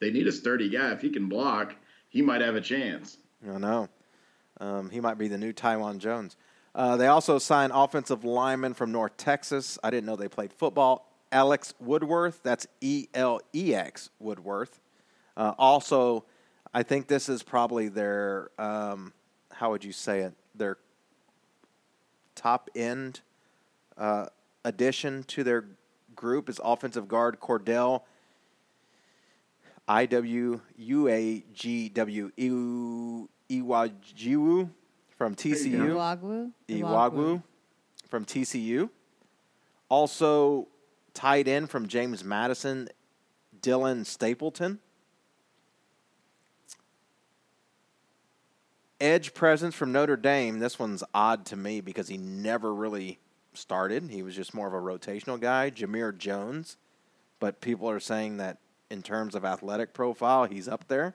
They need a sturdy guy. If he can block, he might have a chance. I know. Um, he might be the new Taiwan Jones. Uh, they also signed offensive lineman from North Texas. I didn't know they played football. Elex Woodworth. That's E L E X Woodworth. Uh, also, I think this is probably their um, how would you say it? Their top end uh, addition to their group is offensive guard Cordel I W U A G W Iwuagwu from TCU. Iwagwu. Iwagwu from TCU. Also tied in from James Madison, Dylan Stapleton. Edge presence from Notre Dame. This one's odd to me because he never really started. He was just more of a rotational guy. Jamir Jones. But people are saying that in terms of athletic profile, he's up there.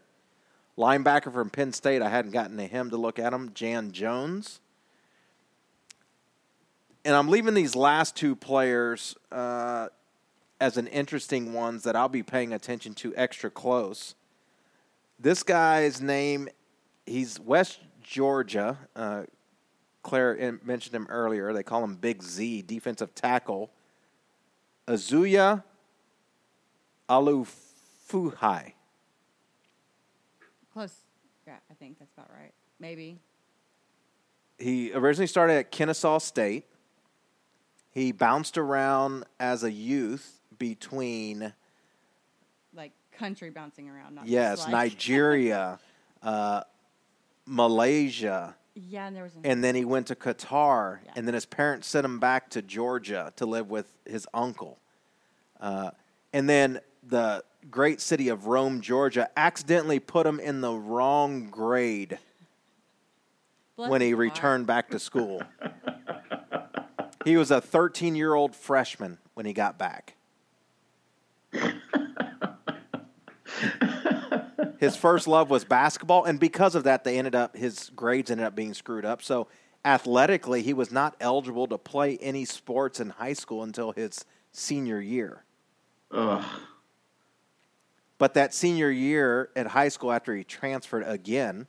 Linebacker from Penn State, I hadn't gotten to him to look at him. Jan Jones. And I'm leaving these last two players uh, as an interesting ones that I'll be paying attention to extra close. This guy's name, he's West Georgia. Uh, Claire mentioned him earlier. They call him Big Z, defensive tackle. Auzoyah Alufohai. Close. Yeah, I think that's about right. Maybe. He originally started at Kennesaw State. He bounced around as a youth between Like country bouncing around. Not yes, like, Nigeria, uh, Malaysia, Yeah, and there was. and then he went to Qatar, Yeah. and then his parents sent him back to Georgia to live with his uncle. Uh, and then the great city of Rome, Georgia, accidentally put him in the wrong grade Bless when he returned back to school. he was a 13 year old freshman when he got back. his first love was basketball, and because of that, they ended up his grades ended up being screwed up. So athletically, he was not eligible to play any sports in high school until his senior year. Ugh. But that senior year at high school, after he transferred again,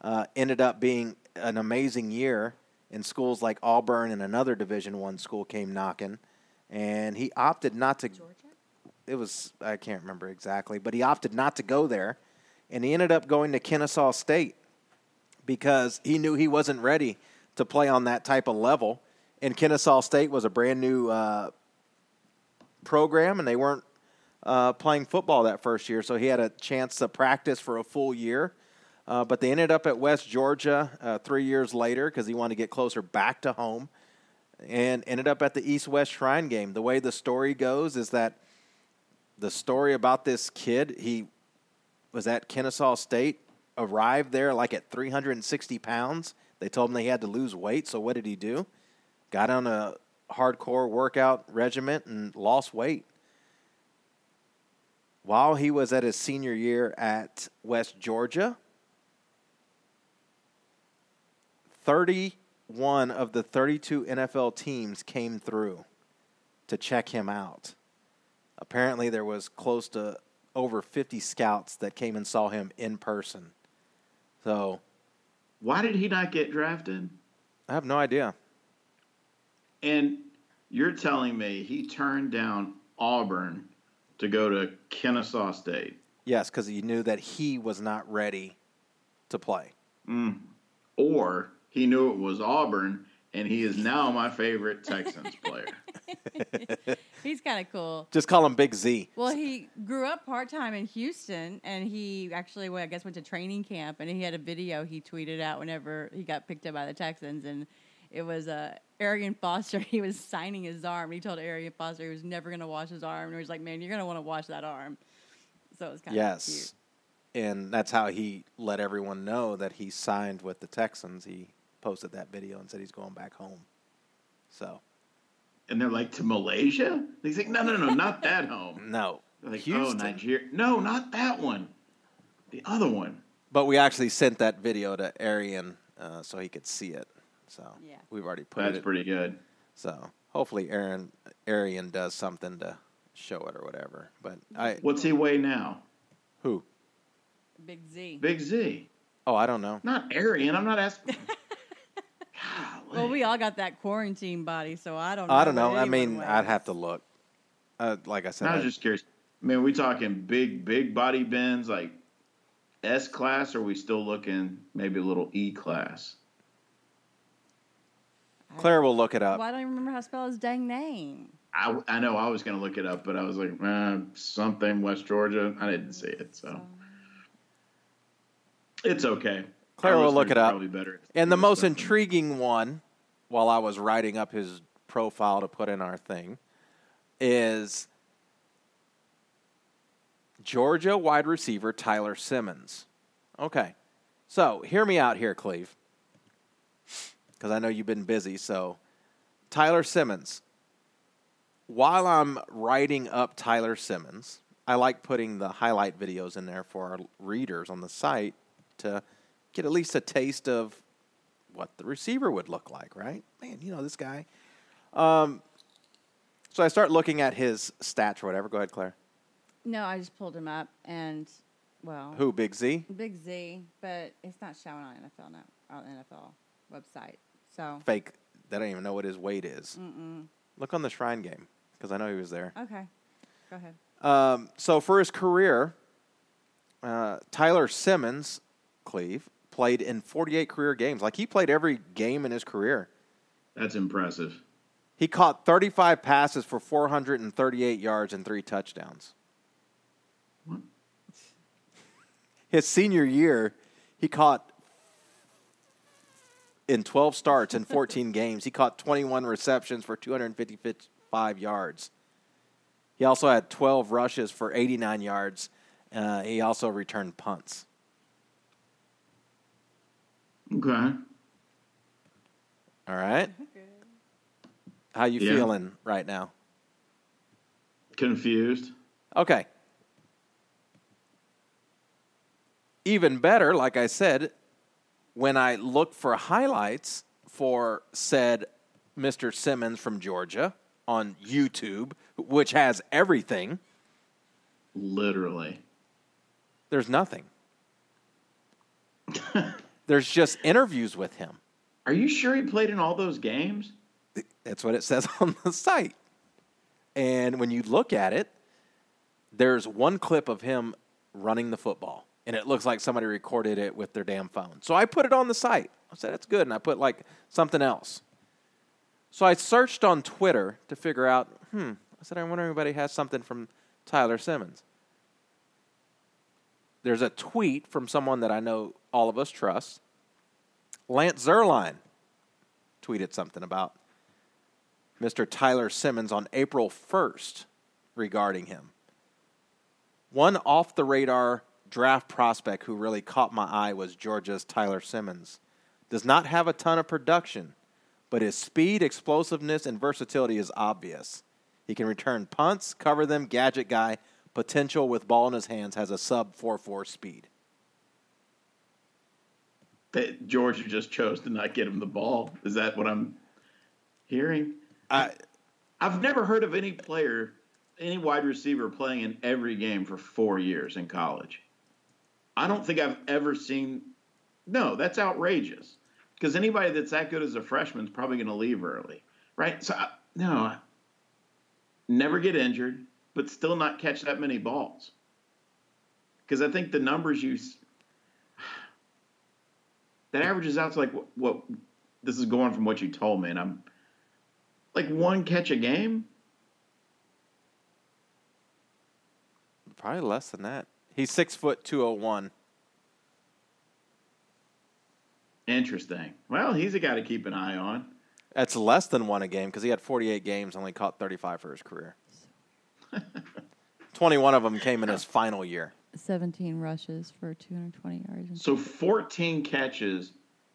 uh, ended up being an amazing year. In schools like Auburn and another Division One school came knocking, and he opted not to. Georgia. It was I can't remember exactly, but he opted not to go there, and he ended up going to Kennesaw State because he knew he wasn't ready to play on that type of level. And Kennesaw State was a brand new uh, program, and they weren't uh, playing football that first year, so he had a chance to practice for a full year. Uh, but they ended up at West Georgia uh, three years later because he wanted to get closer back to home and ended up at the East West Shrine game. The way the story goes is that the story about this kid, he was at Kennesaw State, arrived there like at 360 pounds. They told him he had to lose weight. So what did he do? Got on a hardcore workout regimen and lost weight. While he was at his senior year at West Georgia, 31 of the 32 NFL teams came through to check him out. Apparently, there was close to over 50 scouts that came and saw him in person. So, Why did he not get drafted? I have no idea. And you're telling me he turned down Auburn to go to Kennesaw State, Yes, because he knew that he was not ready to play. or he knew it was Auburn, and he is now my favorite Texans player. He's kind of cool. Just call him Big Z. Well, he grew up part time in Houston, and he actually, well, I guess, went to training camp. And he had a video he tweeted out whenever he got picked up by the Texans, and it was uh, Arian Foster. He was signing his arm. He told Arian Foster he was never going to wash his arm, and he was like, "Man, you're going to want to wash that arm." So it was kind of Yes. And that's how he let everyone know that he signed with the Texans. He posted that video and said he's going back home. So, And they're like, to Malaysia? He's like, no, no, no, not that home. no. They're like, oh, Houston. Nigeria. No, not that one. The other one. But we actually sent that video to Arian uh, so he could see it. So Yeah. we've already put it. That's it. pretty good. So hopefully Aaron Arian does something to show it or whatever. But I What's he weigh now? who? Big Z. Big Z. Oh, I don't know. Not Arian. I'm not asking. Golly. Well, we all got that quarantine body, so I don't. know I don't know. I mean, weighs. I'd have to look. Uh, like I said, I was I- just curious. I mean, are we talking big, big body bends like S class, or are we still looking maybe a little E class? Claire will look it up. Well, I don't even remember how to spell his dang name. I, I know I was going to look it up, but I was like, uh, something West Georgia. I didn't see it, so it's okay. Claire will look it up. Probably better. And the most intriguing one, while I was writing up his profile to put in our thing, is Georgia wide receiver Tyler Simmons. Okay. So hear me out here, Cleve, because I know you've been busy. So, Tyler Simmons. While I'm writing up Tyler Simmons, I like putting the highlight videos in there for our readers on the site to get at least a taste of what the receiver would look like, right? Man, you know this guy. Um, so I start looking at his stats or whatever. Go ahead, Claire. No, I just pulled him up, and well, Who? Big Z? Big Z, but it's not showing on NFL now on NFL website. So Fake. They don't even know what his weight is. Look on the Shrine game because I know he was there. okay, go ahead. Um, so for his career, uh, Tyler Simmons, Cleve, played in 48 career games. Like he played every game in his career. That's impressive. He caught 35 passes for 438 yards and three touchdowns. What? His senior year, he caught in 12 starts in 14 games. He caught 21 receptions for 255 yards. He also had 12 rushes for 89 yards. Uh, he also returned punts. Okay. All right. How you Yeah. feeling right now? Confused. Okay. Even better, like I said, when I look for highlights for said Mr. Simmons from Georgia on YouTube, which has everything, Literally. there's nothing. there's just interviews with him. Are you sure he played in all those games? That's what it says on the site. And when you look at it, there's one clip of him running the football, and it looks like somebody recorded it with their damn phone. So I put it on the site. I said, that's good. And I put like something else. So I searched on Twitter to figure out, hmm, I said, I wonder if anybody has something from Tyler Simmons. There's a tweet from someone that I know all of us trust. Lance Zierlein tweeted something about Mr. Tyler Simmons on April 1st regarding him. One off the radar draft prospect who really caught my eye was Georgia's Tyler Simmons. Does not have a ton of production, but his speed, explosiveness, and versatility is obvious. He can return punts, cover them, gadget guy, potential with ball in his hands, has a sub 4 4 speed. That Georgia just chose to not get him the ball. Is that what I'm hearing? I, I've never heard of any player, any wide receiver playing in every game for four years in college. I don't think I've ever seen. No, that's outrageous. Because anybody that's that good as a freshman is probably going to leave early, right? So uh, I, no, never get injured, but still not catch that many balls. Because I think the numbers you that averages out to like what, what this is going from what you told me, and I'm like one catch a game. probably less than that. He's six foot two oh one. Interesting. Well, he's a guy to keep an eye on. That's less than one a game because he had 48 games, only caught 35 for his career. 21 of them came in his final year. 17 rushes for 220 yards. and- So 14 catches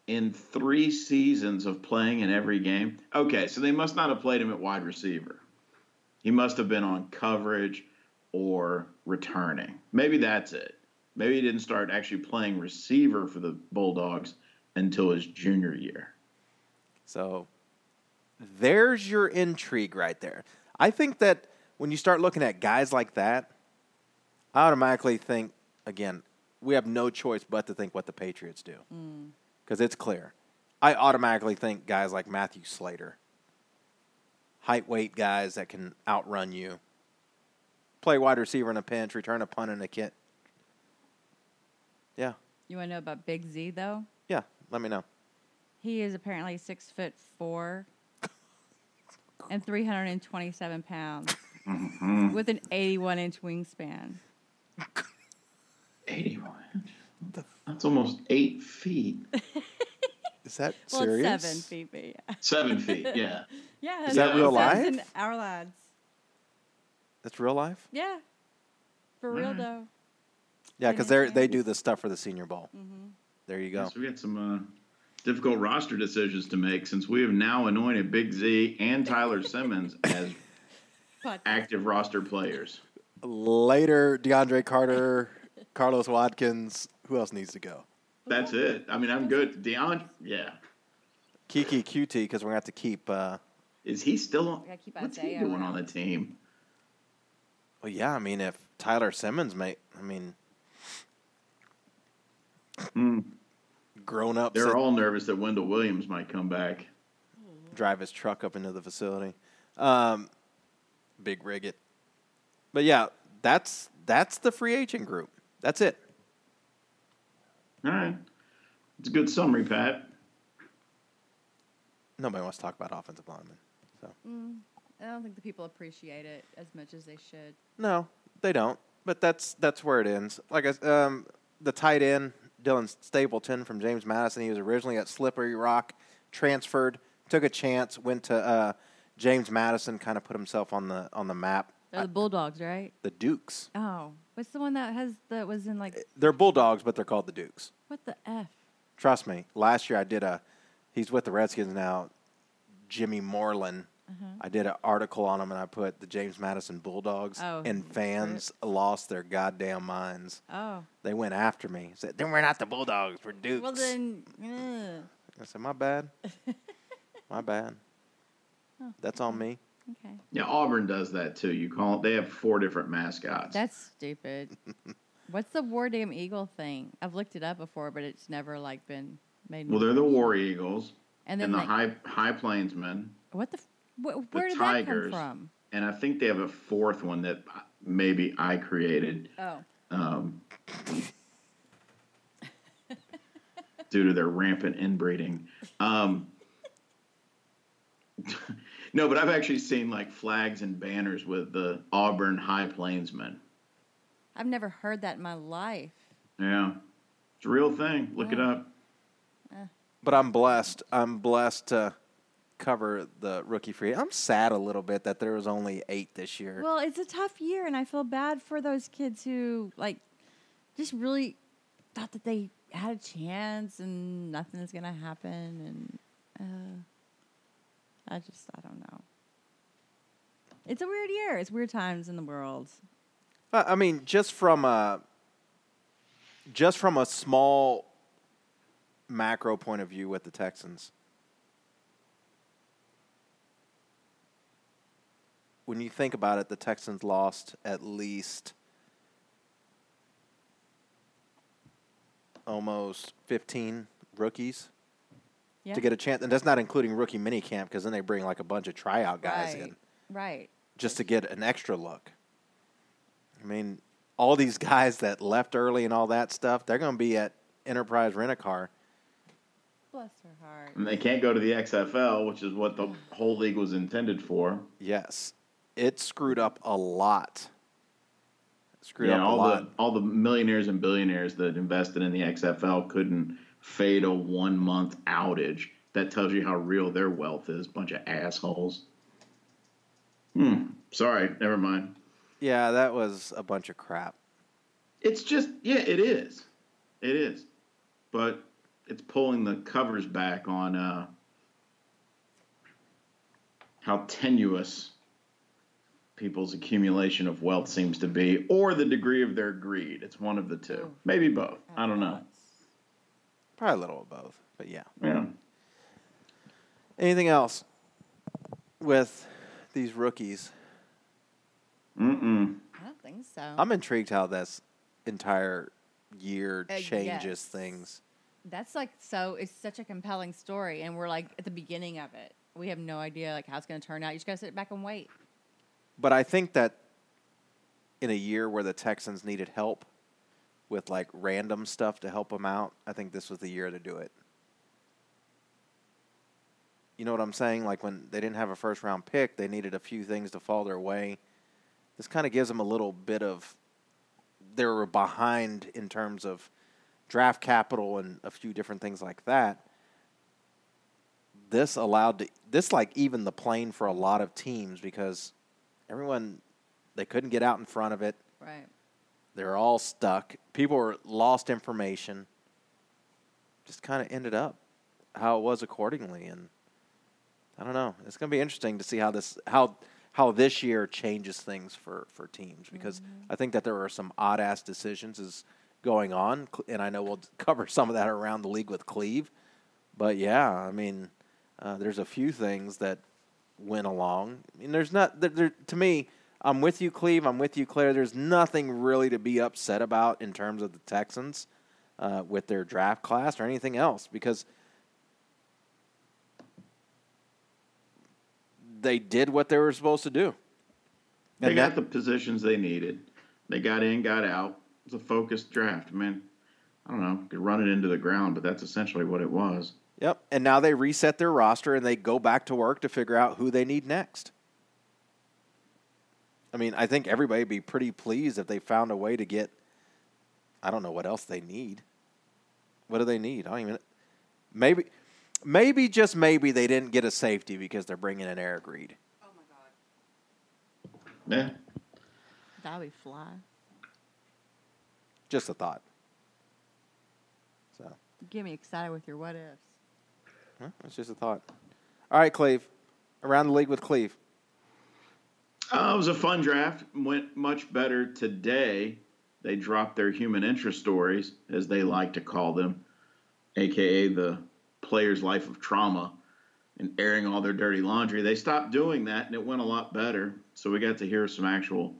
in three seasons of playing in every game. Okay, so they must not have played him at wide receiver. He must have been on coverage or returning. Maybe that's it. Maybe he didn't start actually playing receiver for the Bulldogs until his junior year. So there's your intrigue right there. I think that when you start looking at guys like that, I automatically think, again, we have no choice but to think what the Patriots do mm. because it's clear. I automatically think guys like Matthew Slater, height weight guys that can outrun you, play wide receiver in a pinch, return a punt in a kit. Yeah, You want to know about Big Z though? yeah. Let me know. He is apparently six foot four and 327 pounds mm-hmm. with an 81 inch wingspan. 81. That's almost eight feet. Is that Well, serious? it's seven feet, yeah. Seven feet, yeah. Yeah, Is that real life? Our lads. That's real life. Yeah. For real Alright. though. Yeah, because they they do the stuff for the Senior Bowl. Mm-hmm. There you go. So we got some uh, difficult roster decisions to make since we have now anointed Big Z and Tyler Simmons as active roster players. Later, DeAndre Carter, Carlos Watkins. Who else needs to go? That's it. I mean, I'm good. Deion, yeah. Keke Coutee because we're going to have to keep. Uh, Is he still on? gotta keep What's he Isaiah doing on the team? Well, yeah, I mean, if Tyler Simmons might, I mean, Hmm. grown up, They're all nervous that Wendell Williams might come back. drive his truck up into the facility. Um, big rig it. But yeah, that's that's the free agent group. That's it. All right. It's a good summary, Pat. Nobody wants to talk about offensive linemen. So I don't think the people appreciate it as much as they should. no, they don't. But that's that's where it ends. Like I, s- um, the tight end Dylan Stapleton from James Madison. He was originally at Slippery Rock, transferred, took a chance, went to uh, James Madison, kind of put himself on the on the map. They're the Bulldogs, right? The Dukes. Oh, what's the one that has that was in like They're Bulldogs, but they're called the Dukes. what the f? Trust me. Last year I did a. He's with the Redskins now. Jimmy Moreland. Mm-hmm. I did an article on them and I put the James Madison Bulldogs, Oh, and fans lost their goddamn minds. Oh, They went after me. Said, "Then we're not the Bulldogs. We're Dukes." well then. ugh. I said, "My bad. My bad. That's on me." Okay, Yeah, Auburn does that too. You call they have four different mascots. that's stupid. What's the War Damn Eagle thing? I've looked it up before, but it's never like been made. well, they're the War Eagles and and then the like, High High Plainsmen, what the f- wh- where did Tigers. that come from? and I think they have a fourth one that maybe I created. Oh, um, due to their rampant inbreeding. Um, no, but I've actually seen like flags and banners with the Auburn High Plainsmen. I've never heard that in my life. Yeah, It's a real thing. Look it up. But I'm blessed. I'm blessed to cover the rookie free. I'm sad a little bit that there was only eight this year. Well, it's a tough year, and I feel bad for those kids who like just really thought that they had a chance and nothing is gonna happen, and uh, I just I don't know. It's a weird year. It's weird times in the world. Uh, I mean, just from a just from a small macro point of view with the Texans. When you think about it, the Texans lost at least almost 15 rookies Yeah. to get a chance, and that's not including rookie minicamp because then they bring like a bunch of tryout guys right. in Right. just to get an extra look. I mean, all these guys that left early and all that stuff, they're going to be at Enterprise Rent a Car. Bless her heart. And they can't go to the XFL, which is what the whole league was intended for. Yes, it screwed up a lot. Screwed yeah, up a all lot. the all the millionaires and billionaires that invested in the XFL couldn't fade a one month outage. That tells you how real their wealth is. Bunch of assholes. Hmm. Sorry. Never mind. Yeah, that was a bunch of crap. It's just yeah, it is. It is. But it's pulling the covers back on uh, how tenuous people's accumulation of wealth seems to be, or the degree of their greed. It's one of the two. Oh. Maybe both. I don't know. Probably a little of both, but yeah. Yeah. Anything else with these rookies? Mm-mm. I don't think so. I'm intrigued how this entire year Uh, changes yes. things. That's like so. It's such a compelling story, and we're like at the beginning of it. We have no idea like how it's going to turn out. You just got to sit back and wait. But I think that in a year where the Texans needed help with like random stuff to help them out, I think this was the year to do it. You know what I'm saying? Like when they didn't have a first round pick, they needed a few things to fall their way. This kind of gives them a little bit of they were behind in terms of draft capital and a few different things like that. This allowed to, this like even the plane for a lot of teams because everyone they couldn't get out in front of it. Right. They're all stuck. People were lost information. Just kind of ended up how it was accordingly, and I don't know. It's going to be interesting to see how this how how this year changes things for for teams because I think that there are some odd ass decisions is going on, and I know we'll cover some of that around the league with Cleve. But yeah, I mean, uh, there's a few things that went along. I mean, there's not there, there, to me. I'm with you, Cleve. I'm with you, Claire. There's nothing really to be upset about in terms of the Texans uh, with their draft class or anything else because they did what they were supposed to do. They got the positions they needed. They got in, got out. It was a focused draft. I mean, I don't know, could run it into the ground, but that's essentially what it was. Yep. And now they reset their roster and they go back to work to figure out who they need next. I mean, I think everybody would be pretty pleased if they found a way to get. I don't know what else they need. What do they need? I don't even. Maybe, maybe just maybe they didn't get a safety because they're bringing in Eric Reid. Oh my god. Yeah. That would be fly. Just a thought. So, Get me excited with your what ifs. Well, it's just a thought. All right, Cleve. Around the league with Cleve. Uh, it was a fun draft. Went much better today. They dropped their human interest stories, as they like to call them, aka the player's life of trauma, and airing all their dirty laundry. They stopped doing that, and it went a lot better. So we got to hear some actual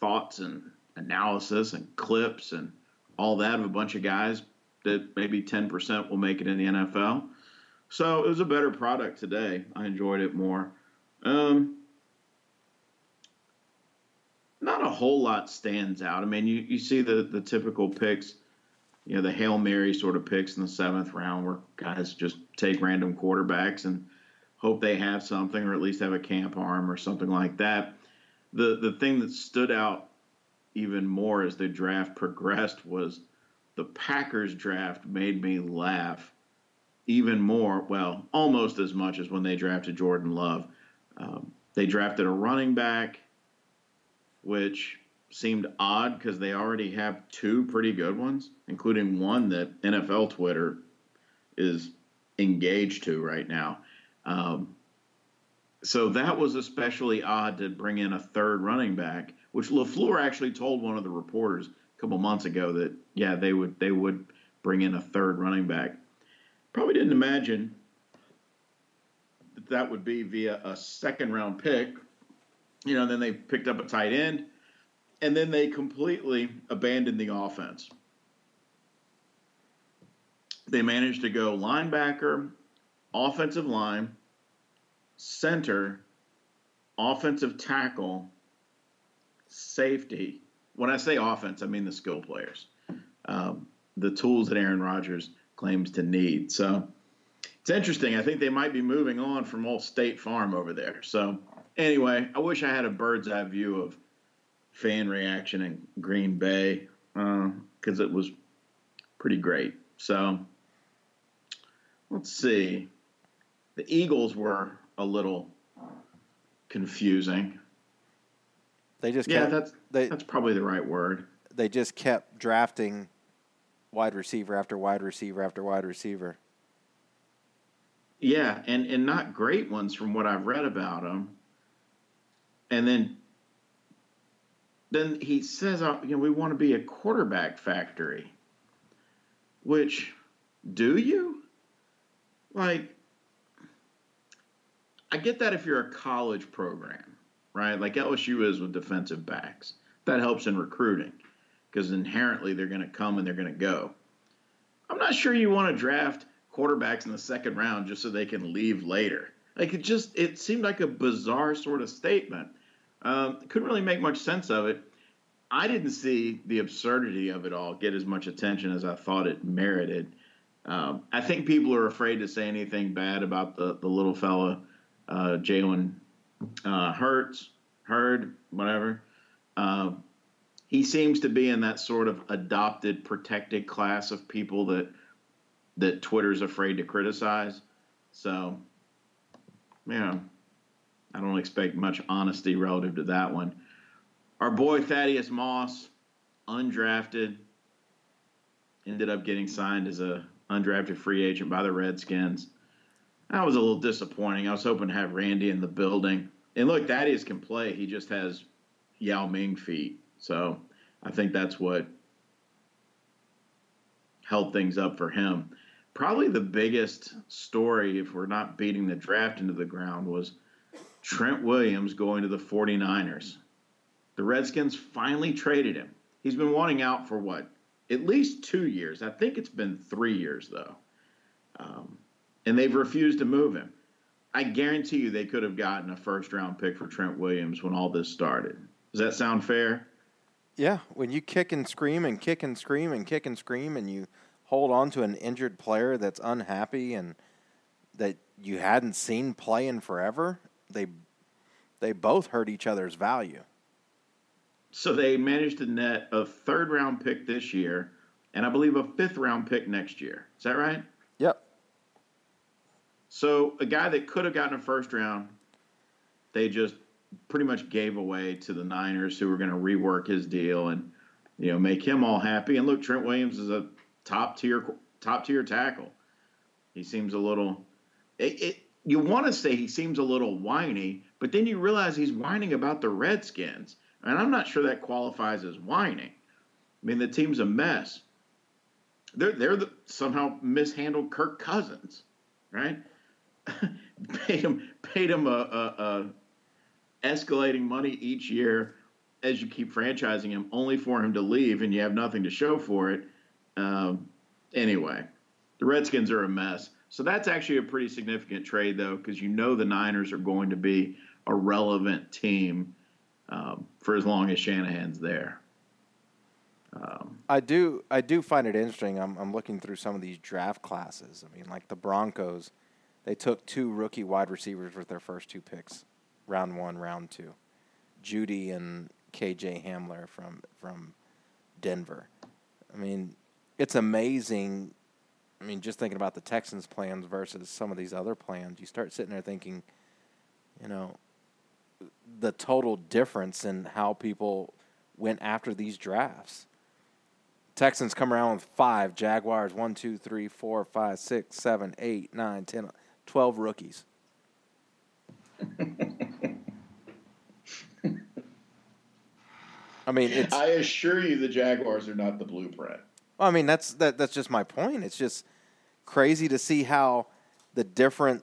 thoughts and analysis and clips and all that of a bunch of guys that maybe 10% will make it in the NFL. So it was a better product today. I enjoyed it more. Um, not a whole lot stands out. I mean, you, you see the, the typical picks, you know, the Hail Mary sort of picks in the seventh round where guys just take random quarterbacks and hope they have something or at least have a camp arm or something like that. The the thing that stood out even more as the draft progressed was the Packers draft made me laugh even more. Well, almost as much as when they drafted Jordan Love. Um, they drafted a running back, which seemed odd because they already have two pretty good ones, including one that NFL Twitter is engaged to right now. Um, so that was especially odd to bring in a third running back, which LaFleur actually told one of the reporters a couple months ago that yeah they would they would bring in a third running back. Probably didn't imagine that that would be via a second round pick. You know, then they picked up a tight end, and then they completely abandoned the offense. They managed to go linebacker, offensive line, center, offensive tackle, safety. When I say offense, I mean the skill players, um, the tools that Aaron Rodgers claims to need. So it's interesting. I think they might be moving on from old State Farm over there. So anyway, I wish I had a bird's eye view of fan reaction in Green Bay because uh, it was pretty great. So let's see. The Eagles were a little confusing. They just yeah, kept, that's they that's probably the right word. they just kept drafting wide receiver after wide receiver after wide receiver. Yeah, and and not great ones from what I've read about him. And then then he says, uh, you know, we want to be a quarterback factory. Which do you? Like I get that if you're a college program, right? Like LSU is with defensive backs. That helps in recruiting because inherently they're going to come and they're going to go. I'm not sure you want to draft quarterbacks in the second round just so they can leave later. Like it just it seemed like a bizarre sort of statement. Um, couldn't really make much sense of it. I didn't see the absurdity of it all get as much attention as I thought it merited. Um, I think people are afraid to say anything bad about the the little fella, uh, Jalen uh, Hurts, Hurd, whatever. Um, he seems to be in that sort of adopted, protected class of people that that Twitter's afraid to criticize. So, yeah, I don't expect much honesty relative to that one. Our boy Thaddeus Moss, undrafted, ended up getting signed as a undrafted free agent by the Redskins. That was a little disappointing. I was hoping to have Randy in the building. And look, Thaddeus can play. He just has Yao Ming feet. So I think that's what held things up for him. Probably the biggest story, if we're not beating the draft into the ground, was Trent Williams going to the 49ers. The Redskins finally traded him. He's been wanting out for what? At least two years. I think it's been three years, though. Um, and they've refused to move him. I guarantee you they could have gotten a first round pick for Trent Williams when all this started. Does that sound fair? Yeah, when you kick and scream and kick and scream and kick and scream and you hold on to an injured player that's unhappy and that you hadn't seen play in forever, they they both hurt each other's value. So they managed to net a third round pick this year and I believe a fifth round pick next year. Is that right? Yep. So a guy that could have gotten a first round, they just pretty much gave away to the Niners, who were going to rework his deal and you know make him all happy. And look, Trent Williams is a top tier top tier tackle. He seems a little. It, it, you want to say he seems a little whiny, but then you realize he's whining about the Redskins, and I'm not sure that qualifies as whining. I mean, the team's a mess. They're they're the, somehow mishandled Kirk Cousins, right? paid him paid him a, a, a escalating money each year as you keep franchising him, only for him to leave, and you have nothing to show for it. Um, anyway, the Redskins are a mess. So that's actually a pretty significant trade, though, because you know the Niners are going to be a relevant team um, for as long as Shanahan's there. Um, I do, I do find it interesting. I'm, I'm looking through some of these draft classes. I mean, like the Broncos, they took two rookie wide receivers with their first two picks round one, round two. Jeudy and KJ Hamler from from Denver. I mean, it's amazing. I mean, just thinking about the Texans' plans versus some of these other plans, you start sitting there thinking, you know, the total difference in how people went after these drafts. Texans come around with five, Jaguars one, two, three, four, five, six, seven, eight, nine, ten, twelve rookies. I mean, it's. I assure you, the Jaguars are not the blueprint. I mean, that's that. That's just my point. It's just crazy to see how the different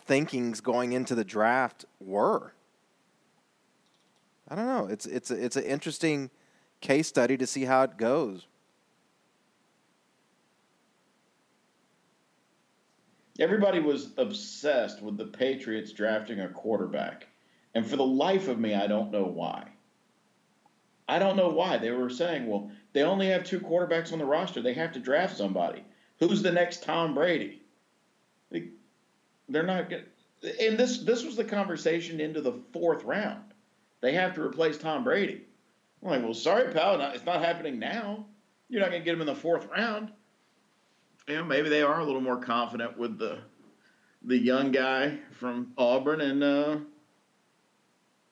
thinkings going into the draft were. I don't know. It's it's a, it's an interesting case study to see how it goes. Everybody was obsessed with the Patriots drafting a quarterback. And for the life of me, I don't know why. I don't know why. They were saying, well, they only have two quarterbacks on the roster. They have to draft somebody. Who's the next Tom Brady? They, they're not going And this, this was the conversation into the fourth round. They have to replace Tom Brady. I'm like, well, sorry, pal. It's not happening now. You're not going to get him in the fourth round you know, maybe they are a little more confident with the the young guy from Auburn and uh,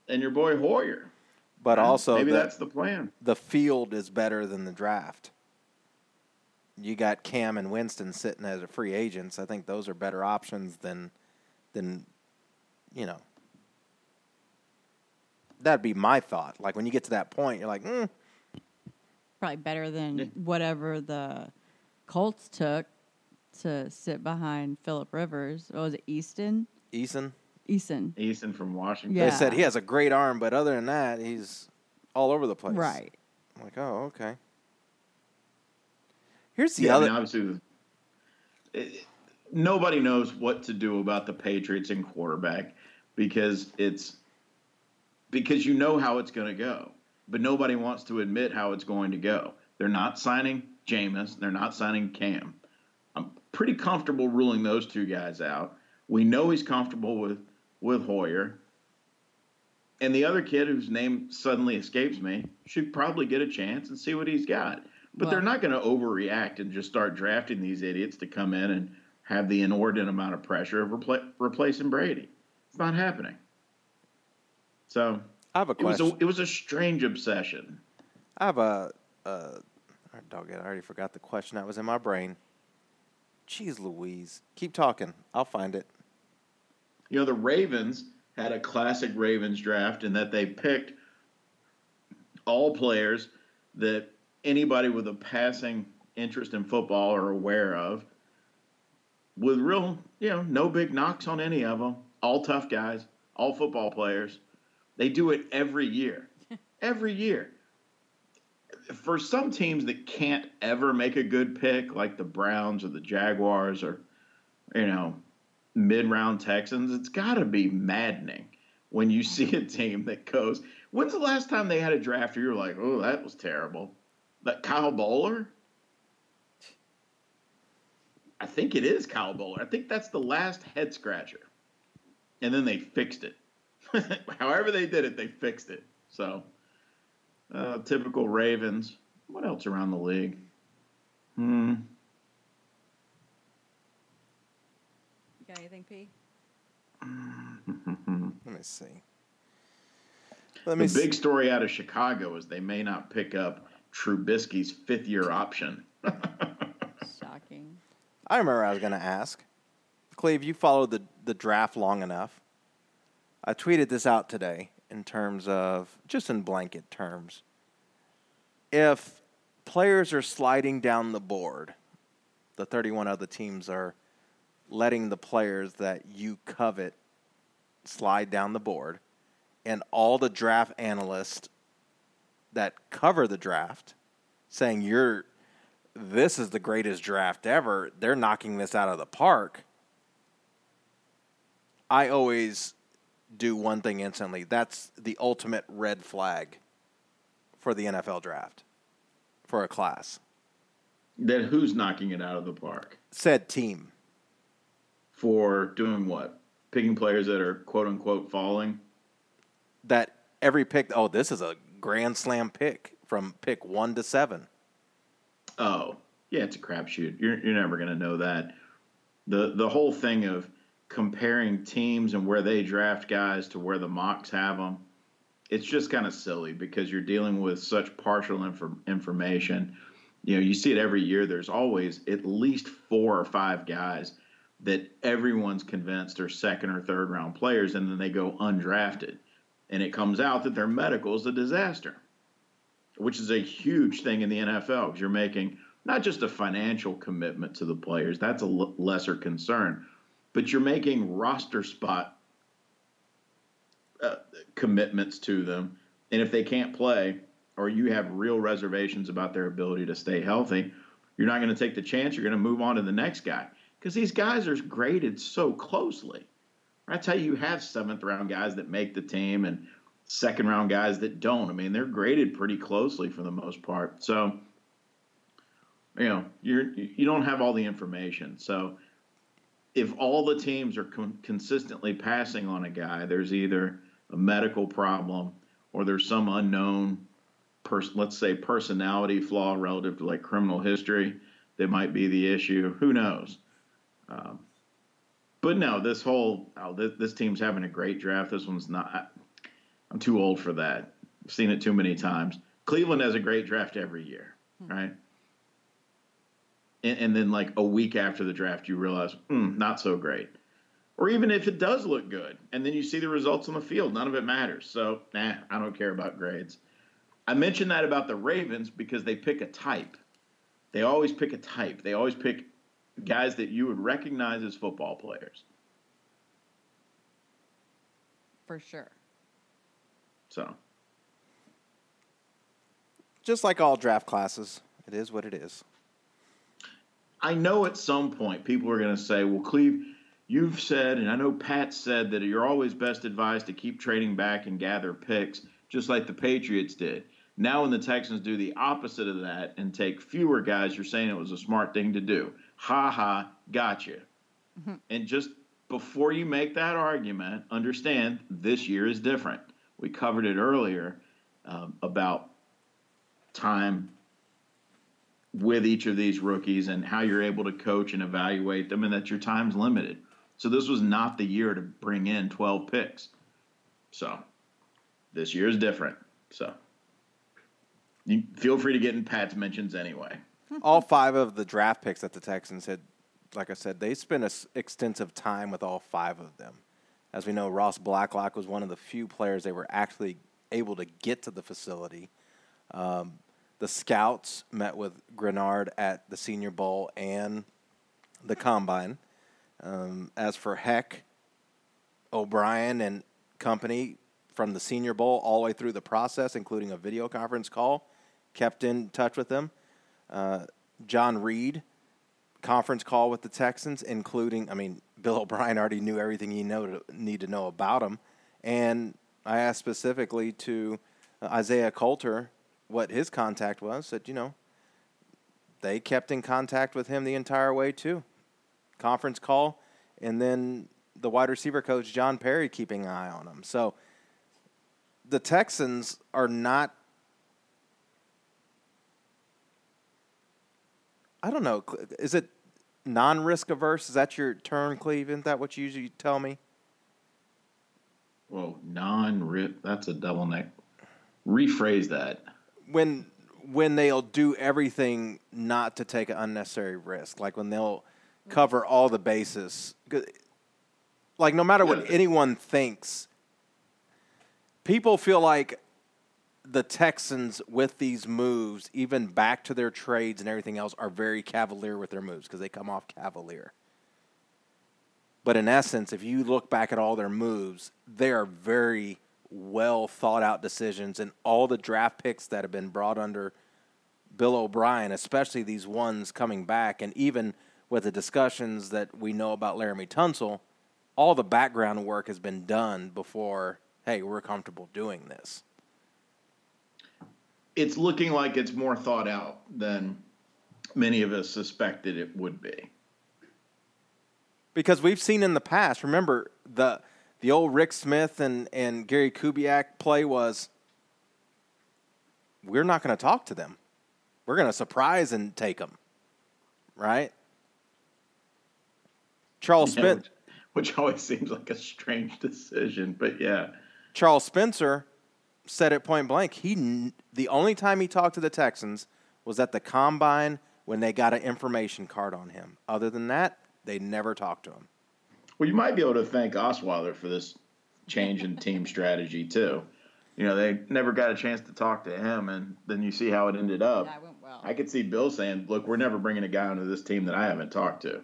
and your boy Hoyer. But also, maybe the, that's the plan. The field is better than the draft. You got Cam and Winston sitting as a free agents. I think those are better options than than you know. That'd be my thought. Like when you get to that point, you're like, mm. probably better than whatever the Colts took to sit behind Philip Rivers. What was it, Easton? Easton? Eason. Eason. From Washington. Yeah. They said he has a great arm, but other than that, he's all over the place. Right. I'm like, oh, okay. Here's the yeah, other. I mean, obviously, it, nobody knows what to do about the Patriots in quarterback because it's because you know how it's going to go, but nobody wants to admit how it's going to go. They're not signing Jameis. They're not signing Cam. I'm pretty comfortable ruling those two guys out. We know he's comfortable with with Hoyer. And the other kid whose name suddenly escapes me should probably get a chance and see what he's got. But Well- they're not going to overreact and just start drafting these idiots to come in and have the inordinate amount of pressure of repla- replacing Brady. It's not happening. So I have a it was question. a it was a strange obsession. I have a. Uh, dog it. I already forgot the question that was in my brain. Jeez Louise. Keep talking. I'll find it. You know, the Ravens had a classic Ravens draft in that they picked all players that anybody with a passing interest in football are aware of, with real, you know, no big knocks on any of them. All tough guys, all football players. They do it every year. every year. For some teams that can't ever make a good pick, like the Browns or the Jaguars or, you know, mid round Texans, it's got to be maddening when you see a team that goes. When's the last time they had a draft where you were like, oh, that was terrible? That Kyle Boller? I think it is Kyle Boller. I think that's the last head scratcher. And then they fixed it. However they did it, they fixed it. So, uh, typical Ravens. What else around the league? Hmm. Got anything, P? Mm-hmm. Let me see. Let me The big see. story out of Chicago is they may not pick up Trubisky's fifth year option. Shocking. I remember I was going to ask. Cleve, you followed the, the draft long enough. I tweeted this out today in terms of, just in blanket terms. If players are sliding down the board, the 31 other teams are letting the players that you covet slide down the board, and all the draft analysts that cover the draft saying you're this is the greatest draft ever. They're knocking this out of the park. I always do one thing instantly. That's the ultimate red flag for the NFL draft for a class. then who's knocking it out of the park? Said team. For doing what? Picking players that are quote unquote falling? That every pick, oh, this is a grand slam pick from pick one to seven. Oh. yeah, it's a crapshoot. You're you're never going to know that. The the whole thing of comparing teams and where they draft guys to where the mocks have them, it's just kind of silly because you're dealing with such partial inf- information. You know, you see it every year. There's always at least four or five guys that everyone's convinced are second or third round players, and then they go undrafted. And it comes out that their medical is a disaster, which is a huge thing in the NFL because you're making not just a financial commitment to the players, that's a l- lesser concern, but you're making roster spot uh, commitments to them. And if they can't play, or you have real reservations about their ability to stay healthy, you're not going to take the chance. You're going to move on to the next guy because these guys are graded so closely. That's how you have seventh round guys that make the team and second round guys that don't. I mean, they're graded pretty closely for the most part. So, you know, you're you don't have all the information. So, if all the teams are con- consistently passing on a guy, there's either a medical problem or there's some unknown person, let's say personality flaw relative to like criminal history that might be the issue. Who knows? Um, but no, this whole oh, this, this, team's having a great draft. This one's not. I'm too old for that. I've seen it too many times. Cleveland has a great draft every year, hmm. right? And, and, then like a week after the draft, you realize, mm, not so great. Or even if it does look good, and then you see the results on the field, none of it matters. So, nah, I don't care about grades. I mentioned that about the Ravens because they pick a type. They always pick a type. They always pick guys that you would recognize as football players. For sure. So. Just like all draft classes, it is what it is. I know at some point people are going to say, well, Cleve, you've said, and I know Pat said that you're always best advised to keep trading back and gather picks, just like the Patriots did. Now, when the Texans do the opposite of that and take fewer guys, you're saying it was a smart thing to do. Ha ha, gotcha. Mm-hmm. And just before you make that argument, understand this year is different. We covered it earlier um, about time with each of these rookies and how you're able to coach and evaluate them, and that your time's limited. So this was not the year to bring in 12 picks. So this year is different. So you feel free to get in Pat's mentions anyway. All five of the draft picks that the Texans had, like I said, they spent a extensive time with all five of them. As we know, Ross Blacklock was one of the few players they were actually able to get to the facility. Um, the scouts met with Greenard at the Senior Bowl and the Combine. Um, as for Heck, O'Brien and company from the Senior Bowl all the way through the process, including a video conference call, kept in touch with them. Uh, John Reid conference call with the Texans, including, I mean, Bill O'Brien already knew everything he know to, need to know about him, and I asked specifically to uh, Isaiah Coulter what his contact was. Said, you know, they kept in contact with him the entire way too. Conference call, and then the wide receiver coach John Perry, keeping an eye on him. So the Texans are not I don't know. Is it non-risk averse? Is that your term, Cleve? Isn't that what you usually tell me? Well, non-risk. That's a double neck. Rephrase that. When when they'll do everything not to take an unnecessary risk, like when they'll cover all the bases. Like no matter what anyone thinks, people feel like the Texans with these moves, even back to their trades and everything else, are very cavalier with their moves because they come off cavalier. But in essence, if you look back at all their moves, they are very well thought out decisions, and all the draft picks that have been brought under Bill O'Brien, especially these ones coming back, and even with the discussions that we know about Laremy Tunsil, all the background work has been done before. Hey, we're comfortable doing this it's looking like it's more thought out than many of us suspected it would be. Because we've seen in the past, remember the the old Rick Smith and, and Gary Kubiak play was we're not going to talk to them. We're going to surprise and take them. right? Charles Yeah, which, which always seems like a strange decision, but yeah. Charles Spencer said it point blank. He the only time he talked to the Texans was at the combine when they got an information card on him. Other than that, they never talked to him. Well, you might be able to thank Osweiler for this change in team strategy too. You know, they never got a chance to talk to him, and then you see how it ended up. That went well. I could see Bill saying, "Look, we're never bringing a guy onto this team that I haven't talked to,"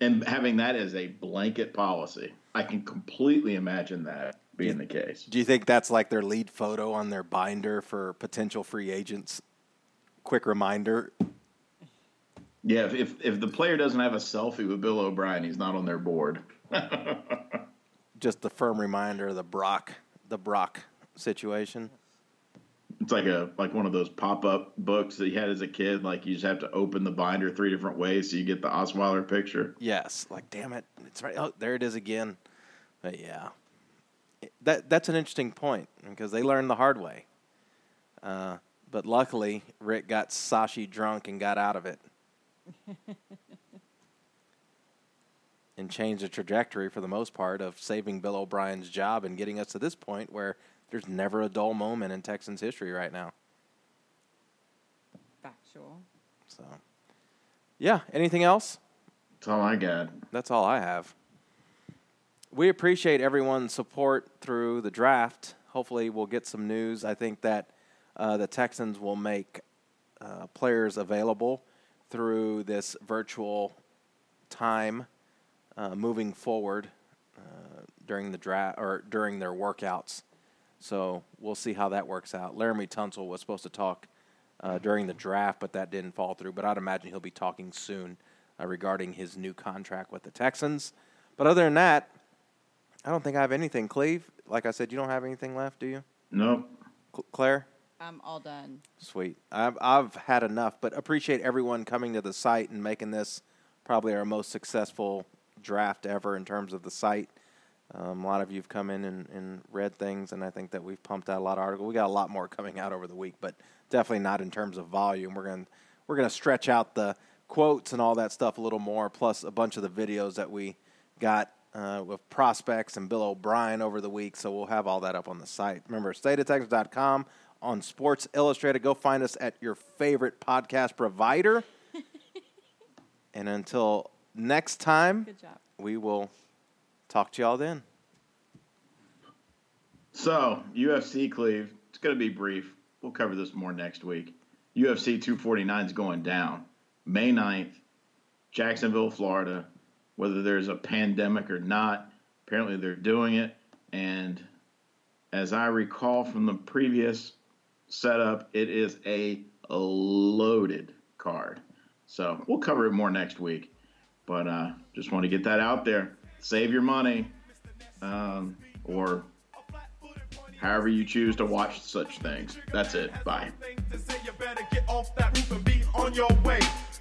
and having that as a blanket policy. I can completely imagine that being the case. Do you think that's like their lead photo on their binder for potential free agents? Quick reminder. Yeah, if if, if the player doesn't have a selfie with Bill O'Brien, he's not on their board. Just the firm reminder of the Brock, the Brock situation. It's like a like one of those pop up books that you had as a kid. Like you just have to open the binder three different ways so you get the Osweiler picture. Yes, like damn it, it's right. Oh, there it is again. But yeah, that that's an interesting point because they learned the hard way. Uh, but luckily, Rick got Sashi drunk and got out of it, and changed the trajectory for the most part of saving Bill O'Brien's job and getting us to this point where there's never a dull moment in Texans history right now. Factual. So, yeah. Anything else? That's all I got. That's all I have. We appreciate everyone's support through the draft. Hopefully, we'll get some news. I think that uh, the Texans will make uh, players available through this virtual time uh, moving forward uh, during the draft or during their workouts. So we'll see how that works out. Laremy Tunsil was supposed to talk uh, during the draft, but that didn't fall through. But I'd imagine he'll be talking soon uh, regarding his new contract with the Texans. But other than that, I don't think I have anything. Cleve, like I said, you don't have anything left, do you? Nope. Cl- Claire? I'm all done. Sweet. I've, I've had enough, but appreciate everyone coming to the site and making this probably our most successful draft ever in terms of the site. Um, a lot of you have come in and, and read things, and I think that we've pumped out a lot of articles. We got a lot more coming out over the week, but definitely not in terms of volume. We're going to we're going to stretch out the quotes and all that stuff a little more, plus a bunch of the videos that we got uh, with prospects and Bill O'Brien over the week. So we'll have all that up on the site. Remember, stateoftexas.com on Sports Illustrated. Go find us at your favorite podcast provider. and until next time, Good job. we will talk to y'all then. So UFC Cleve, it's going to be brief. We'll cover this more next week. UFC 249 is going down May 9th, Jacksonville, Florida. Whether there's a pandemic or not, apparently they're doing it. And as I recall from the previous setup, it is a loaded card. So we'll cover it more next week. But uh, just want to get that out there. Save your money, um, or however you choose to watch such things. That's it. Bye.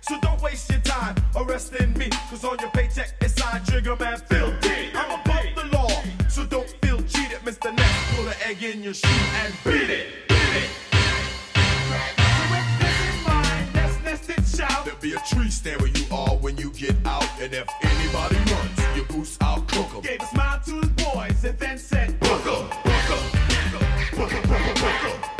So don't waste your time arresting me, cause on your paycheck it's signed Trigger Man Filthy. I'm above the law, so don't feel cheated, Mr. Next. Pull an egg in your shoe and beat it. So with this in mind, that's nested shout. There'll be a tree stand where you are when you get out, and if anybody runs, your boots, I'll cook em. Gave a smile to his boys and then said, Buckle, buckle, buckle, buckle, buckle, buckle.